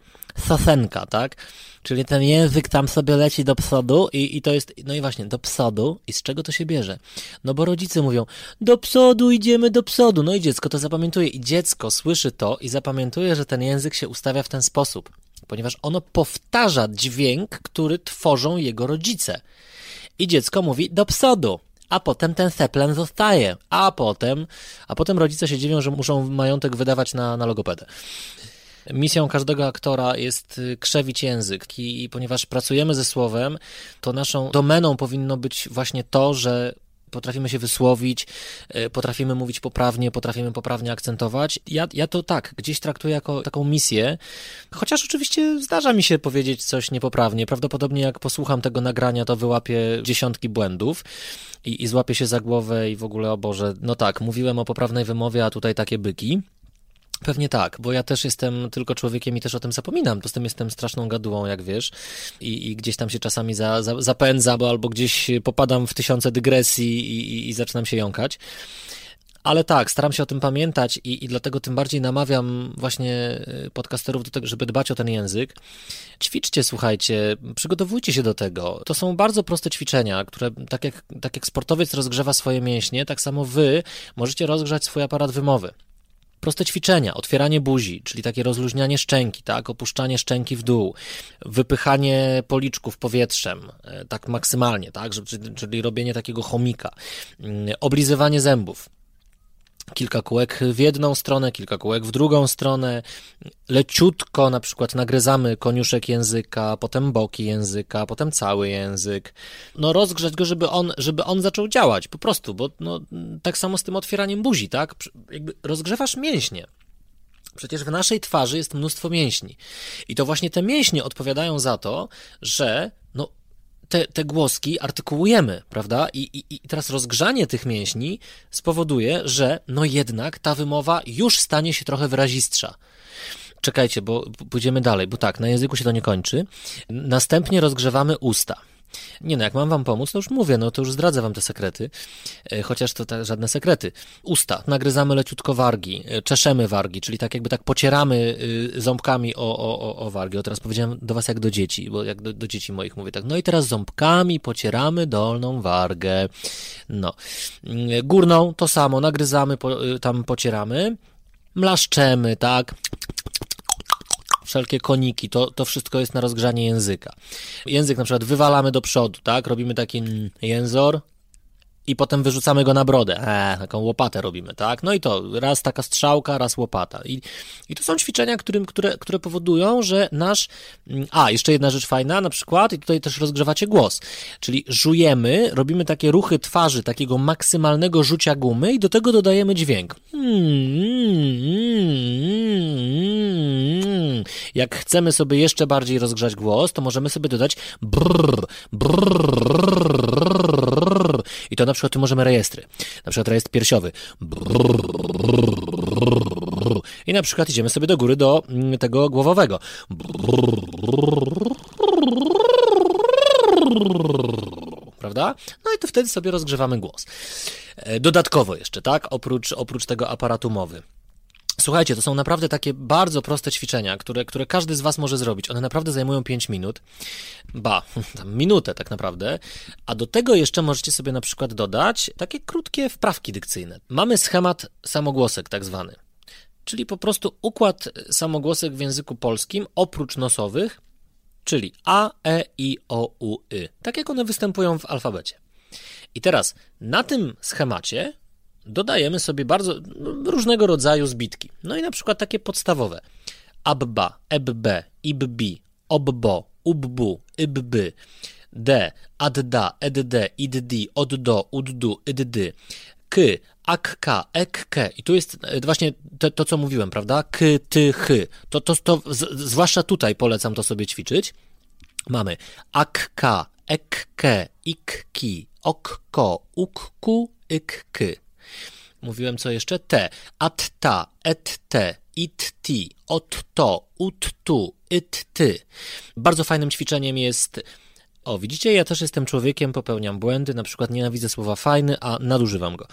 sosenka, tak? Czyli ten język tam sobie leci do psodu i, i to jest, no i właśnie, do psodu. I z czego to się bierze? No bo rodzice mówią, do psodu idziemy do psodu. No i dziecko to zapamiętuje. I dziecko słyszy to i zapamiętuje, że ten język się ustawia w ten sposób. Ponieważ ono powtarza dźwięk, który tworzą jego rodzice. I dziecko mówi do psodu a potem ten seplen zostaje, a potem, a potem rodzice się dziwią, że muszą majątek wydawać na, na logopedę. Misją każdego aktora jest y, krzewić język i, ponieważ pracujemy ze słowem, to naszą domeną powinno być właśnie to, że potrafimy się wysłowić, y, potrafimy mówić poprawnie, potrafimy poprawnie akcentować. Ja, ja to tak, gdzieś traktuję jako taką misję, chociaż oczywiście zdarza mi się powiedzieć coś niepoprawnie. Prawdopodobnie jak posłucham tego nagrania, to wyłapię dziesiątki błędów i, i złapię się za głowę i w ogóle, o Boże, no tak, mówiłem o poprawnej wymowie, a tutaj takie byki. Pewnie tak, bo ja też jestem tylko człowiekiem i też o tym zapominam. Poza tym jestem straszną gadułą, jak wiesz, i, i gdzieś tam się czasami za, za, albo gdzieś popadam w tysiące dygresji i, i, i zaczynam się jąkać. Ale tak, staram się o tym pamiętać i, i dlatego tym bardziej namawiam właśnie y, podcasterów do tego, żeby dbać o ten język. Ćwiczcie, słuchajcie, przygotowujcie się do tego. To są bardzo proste ćwiczenia, które tak jak, tak jak sportowiec rozgrzewa swoje mięśnie, tak samo wy możecie rozgrzać swój aparat wymowy proste ćwiczenia, otwieranie buzi, czyli takie rozluźnianie szczęki, tak, opuszczanie szczęki w dół, wypychanie policzków powietrzem, e, tak maksymalnie, tak, czyli robienie takiego chomika, mm, oblizywanie zębów, kilka kółek w jedną stronę, kilka kółek w drugą stronę, leciutko na przykład nagryzamy koniuszek języka, potem boki języka, potem cały język. No rozgrzać go, żeby on, żeby on zaczął działać, po prostu, bo no, tak samo z tym otwieraniem buzi, tak? Jakby rozgrzewasz mięśnie. Przecież w naszej twarzy jest mnóstwo mięśni. I to właśnie te mięśnie odpowiadają za to, że te, te głoski artykułujemy, prawda? I, i, I teraz rozgrzanie tych mięśni spowoduje, że no jednak ta wymowa już stanie się trochę wyrazistsza. Czekajcie, bo pójdziemy dalej, bo tak, na języku się to nie kończy. Następnie rozgrzewamy usta. Nie no, jak mam wam pomóc, to już mówię, no to już zdradzę wam te sekrety, e, chociaż to tak, żadne sekrety. Usta, nagryzamy leciutko wargi, e, czeszemy wargi, czyli tak jakby tak pocieramy y, ząbkami o, o, o wargi. O teraz powiedziałem do was jak do dzieci, bo jak do, do dzieci moich mówię tak. No i teraz ząbkami pocieramy dolną wargę. No. Mm, górną to samo, nagryzamy, po, y, tam pocieramy, mlaszczemy, tak wszelkie koniki, to, to wszystko jest na rozgrzanie języka. Język na przykład wywalamy do przodu, tak? Robimy taki jęzor, i potem wyrzucamy go na brodę. Eee, taką łopatę robimy, tak? No i to raz taka strzałka, raz łopata. I, i to są ćwiczenia, którym, które, które powodują, że nasz. Mm, a, jeszcze jedna rzecz fajna, na przykład, i tutaj też rozgrzewacie głos. Czyli żujemy, robimy takie ruchy twarzy, takiego maksymalnego rzucia gumy, i do tego dodajemy dźwięk. Jak chcemy sobie jeszcze bardziej rozgrzać głos, to możemy sobie dodać brrr, brrr, i to na przykład tu możemy rejestry. Na przykład rejestr piersiowy. I na przykład idziemy sobie do góry do mm, tego głowowego. Prawda? No i to wtedy sobie rozgrzewamy głos. E, dodatkowo jeszcze, tak? Oprócz, oprócz tego aparatu mowy. Słuchajcie, to są naprawdę takie bardzo proste ćwiczenia, które, które każdy z Was może zrobić. One naprawdę zajmują 5 minut, ba, minutę tak naprawdę, a do tego jeszcze możecie sobie na przykład dodać takie krótkie wprawki dykcyjne. Mamy schemat samogłosek tak zwany, czyli po prostu układ samogłosek w języku polskim oprócz nosowych, czyli A, E, I, O, U, Y, tak jak one występują w alfabecie. I teraz na tym schemacie dodajemy sobie bardzo różnego rodzaju zbitki. No i na przykład takie podstawowe. Abba, ebbe, ibbi, obbo, ubbu, ibby, d, adda, edde, iddi, oddo, uddu, iddy, k, akka, ekke. I tu jest e, właśnie to, to, co mówiłem, prawda? K, ty. To, to, to, zwłaszcza tutaj polecam to sobie ćwiczyć. Mamy akka, ekke, ikki, okko, ukku, ikky. Mówiłem co jeszcze? Te. At ta, et te, it ti, ot to, ut tu, it ty. Bardzo fajnym ćwiczeniem jest. O, widzicie, ja też jestem człowiekiem, popełniam błędy, na przykład nienawidzę słowa fajny, a nadużywam go.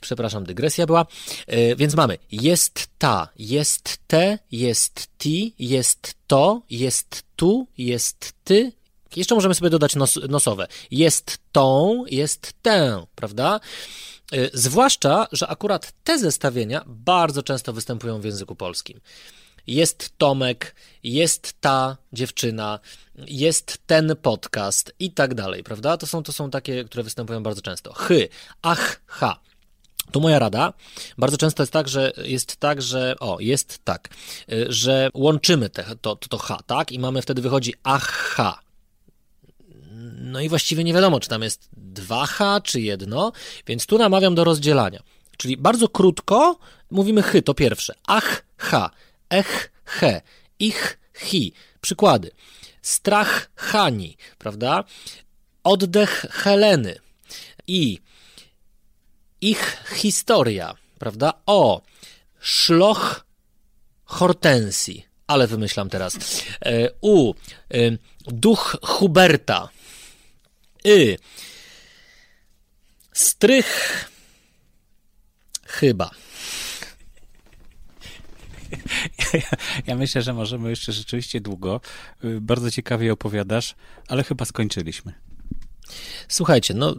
Przepraszam, dygresja była. Yy, więc mamy jest ta, jest te, jest ti, jest to, jest tu, jest ty, jeszcze możemy sobie dodać nos, nosowe. Jest tą, jest tę, prawda? Y, zwłaszcza, że akurat te zestawienia bardzo często występują w języku polskim. Jest Tomek, jest ta dziewczyna, jest ten podcast i tak dalej, prawda? To są, to są takie, które występują bardzo często. Chy, ach, ha. Tu moja rada. Bardzo często jest tak, że jest tak, że o, jest tak, y, że łączymy te, to, to, to H, tak? I mamy wtedy wychodzi ach, ha. No i właściwie nie wiadomo, czy tam jest 2H, czy jedno, więc tu namawiam do rozdzielania. Czyli bardzo krótko mówimy chy, to pierwsze. Ach, ha, ech, he, ich, hi. Przykłady. Strach Hani, prawda? Oddech Heleny i ich historia, prawda? O, szloch Hortensji, ale wymyślam teraz. E, u, e, duch Huberta, Y. Strych. Chyba. Ja, myślę, że możemy jeszcze rzeczywiście długo. Y, bardzo ciekawie opowiadasz, ale chyba skończyliśmy. Słuchajcie, no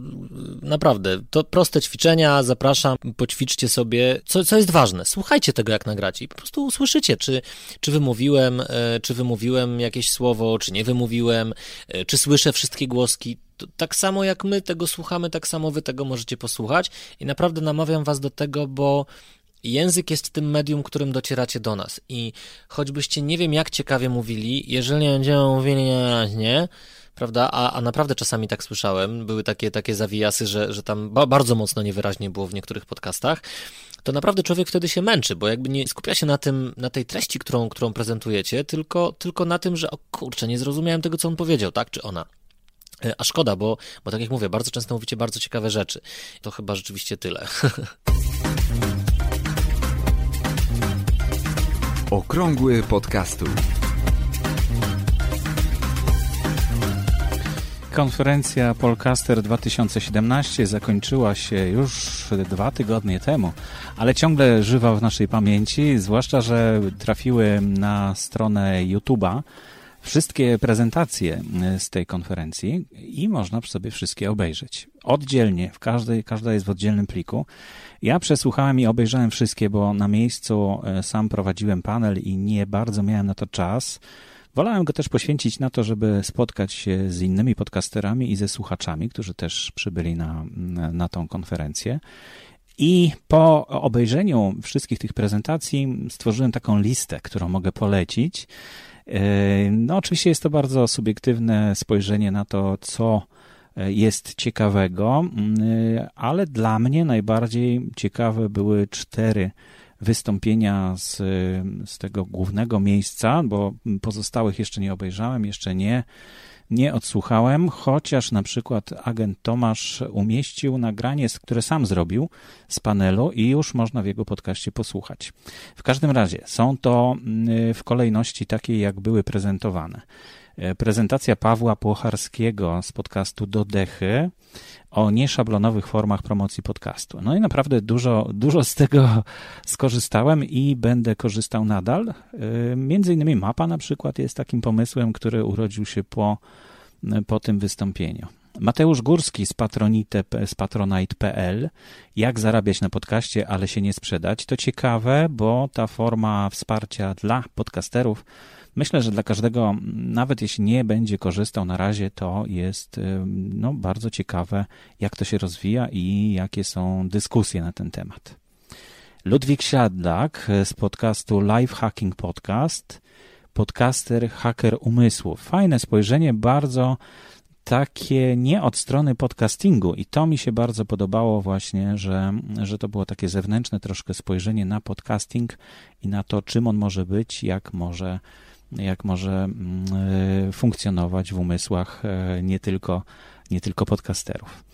naprawdę, to proste ćwiczenia, zapraszam, poćwiczcie sobie, co, co jest ważne, słuchajcie tego jak nagracie i po prostu usłyszycie, czy, czy wymówiłem, e, czy wymówiłem jakieś słowo, czy nie wymówiłem, e, czy słyszę wszystkie głoski, tak samo jak my tego słuchamy, tak samo wy tego możecie posłuchać i naprawdę namawiam was do tego, bo Język jest tym medium, którym docieracie do nas i choćbyście nie wiem jak ciekawie mówili, jeżeli będziemy mówili niewyraźnie, prawda? A, a naprawdę czasami tak słyszałem, były takie, takie zawijasy, że, że tam ba bardzo mocno niewyraźnie było w niektórych podcastach. To naprawdę człowiek wtedy się męczy, bo jakby nie skupia się na tym, na tej treści, którą, którą prezentujecie, tylko, tylko na tym, że o kurczę, nie zrozumiałem tego, co on powiedział, tak czy ona. E, a szkoda, bo, bo tak jak mówię, bardzo często mówicie bardzo ciekawe rzeczy. To chyba rzeczywiście tyle. Okrągły podcastu. Konferencja Polcaster 2017 zakończyła się już dwa tygodnie temu, ale ciągle żywa w naszej pamięci, zwłaszcza, że trafiły na stronę YouTube'a wszystkie prezentacje z tej konferencji i można sobie wszystkie obejrzeć. Oddzielnie, w każdej, każda jest w oddzielnym pliku. Ja przesłuchałem i obejrzałem wszystkie, bo na miejscu e, sam prowadziłem panel i nie bardzo miałem na to czas. Wolałem go też poświęcić na to, żeby spotkać się z innymi podcasterami i ze słuchaczami, którzy też przybyli na, na, na tą konferencję. I po obejrzeniu wszystkich tych prezentacji stworzyłem taką listę, którą mogę polecić. E, no, oczywiście jest to bardzo subiektywne spojrzenie na to, co jest ciekawego, e, ale dla mnie najbardziej ciekawe były cztery wystąpienia z, z tego głównego miejsca, bo pozostałych jeszcze nie obejrzałem, jeszcze nie, nie odsłuchałem, chociaż na przykład agent Tomasz umieścił nagranie, które sam zrobił z panelu i już można w jego podcaście posłuchać. W każdym razie są to mm, w kolejności takiej, jak były prezentowane. E, prezentacja Pawła Płocharskiego z podcastu Do Dechy o nieszablonowych formach promocji podcastu. No i naprawdę dużo, dużo z tego skorzystałem i będę korzystał nadal. E, między innymi mapa na przykład jest takim pomysłem, który urodził się po, po tym wystąpieniu. Mateusz Górski z, z patronite.pl Jak zarabiać na podcaście, ale się nie sprzedać. To ciekawe, bo ta forma wsparcia dla podcasterów Myślę, że dla każdego, nawet jeśli nie będzie korzystał na razie, to jest no, bardzo ciekawe, jak to się rozwija i jakie są dyskusje na ten temat. Ludwik Siadlak z podcastu Live Hacking Podcast, podcaster haker umysłów. Fajne spojrzenie, bardzo takie nie od strony podcastingu i to mi się bardzo podobało właśnie, że, że to było takie zewnętrzne troszkę spojrzenie na podcasting i na to, czym on może być, jak może jak może mm, e, funkcjonować w umysłach e, nie tylko, nie tylko podcasterów.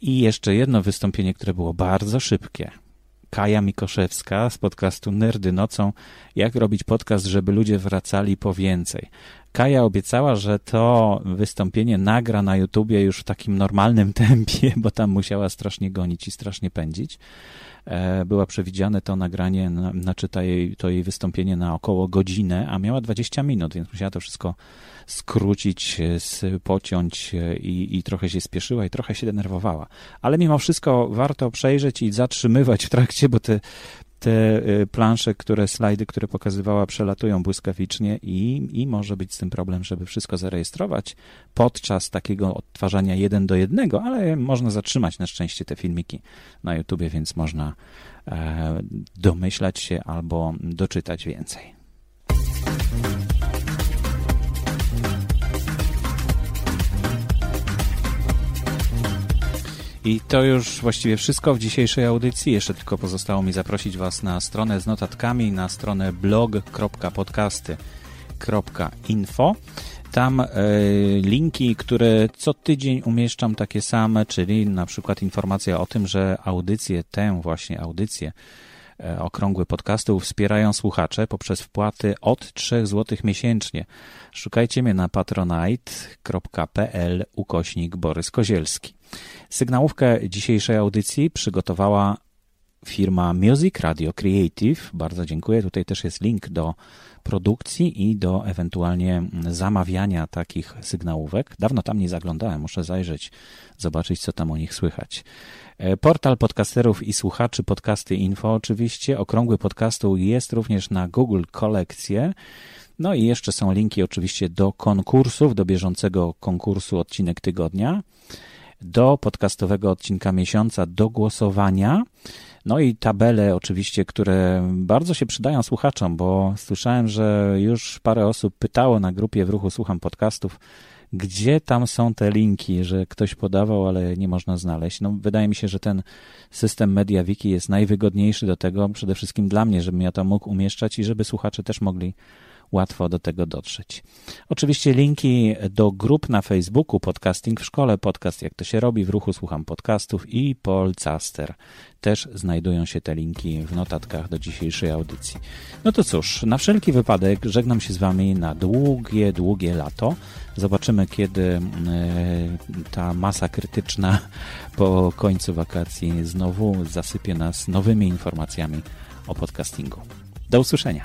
I jeszcze jedno wystąpienie, które było bardzo szybkie. Kaja Mikoszewska z podcastu Nerdy Nocą. Jak robić podcast, żeby ludzie wracali po więcej. Kaja obiecała, że to wystąpienie nagra na YouTubie już w takim normalnym tempie, bo tam musiała strasznie gonić i strasznie pędzić. E, była przewidziane to nagranie, znaczy to jej, to jej wystąpienie na około godzinę, a miała 20 minut, więc musiała to wszystko skrócić, e, pociąć e, i, i trochę się spieszyła i trochę się denerwowała. Ale mimo wszystko warto przejrzeć i zatrzymywać w trakcie, bo te te y, plansze, które, slajdy, które pokazywała, przelatują błyskawicznie i, i może być z tym problem, żeby wszystko zarejestrować podczas takiego odtwarzania jeden do jednego, ale można zatrzymać na szczęście te filmiki na YouTubie, więc można e, domyślać się albo doczytać więcej. I to już właściwie wszystko w dzisiejszej audycji. Jeszcze tylko pozostało mi zaprosić Was na stronę z notatkami, na stronę blog.podcasty.info. Tam y, linki, które co tydzień umieszczam takie same, czyli na przykład informacja o tym, że audycję, tę właśnie audycję, y, okrągłe podcastów wspierają słuchacze poprzez wpłaty od 3 zł miesięcznie. Szukajcie mnie na patronite.pl ukośnik Borys Kozielski. Sygnałówkę dzisiejszej audycji przygotowała firma Music Radio Creative. Bardzo dziękuję. Tutaj też jest link do produkcji i do ewentualnie zamawiania takich sygnałówek. Dawno tam nie zaglądałem, muszę zajrzeć, zobaczyć, co tam o nich słychać. E, portal podcasterów i słuchaczy Podcasty Info oczywiście. Okrągły podcastu jest również na Google Kolekcje. No i jeszcze są linki oczywiście do konkursów, do bieżącego konkursu odcinek tygodnia do podcastowego odcinka miesiąca do głosowania. No i tabele oczywiście, które bardzo się przydają słuchaczom, bo słyszałem, że już parę osób pytało na grupie w ruchu Słucham Podcastów, gdzie tam są te linki, że ktoś podawał, ale nie można znaleźć. No, wydaje mi się, że ten system MediaWiki jest najwygodniejszy do tego, przede wszystkim dla mnie, żebym ja to mógł umieszczać i żeby słuchacze też mogli łatwo do tego dotrzeć. Oczywiście linki do grup na Facebooku, podcasting w szkole, podcast jak to się robi, w ruchu słucham podcastów i Polcaster. Też znajdują się te linki w notatkach do dzisiejszej audycji. No to cóż, na wszelki wypadek żegnam się z Wami na długie, długie lato. Zobaczymy, kiedy e, ta masa krytyczna po końcu wakacji znowu zasypie nas nowymi informacjami o podcastingu. Do usłyszenia.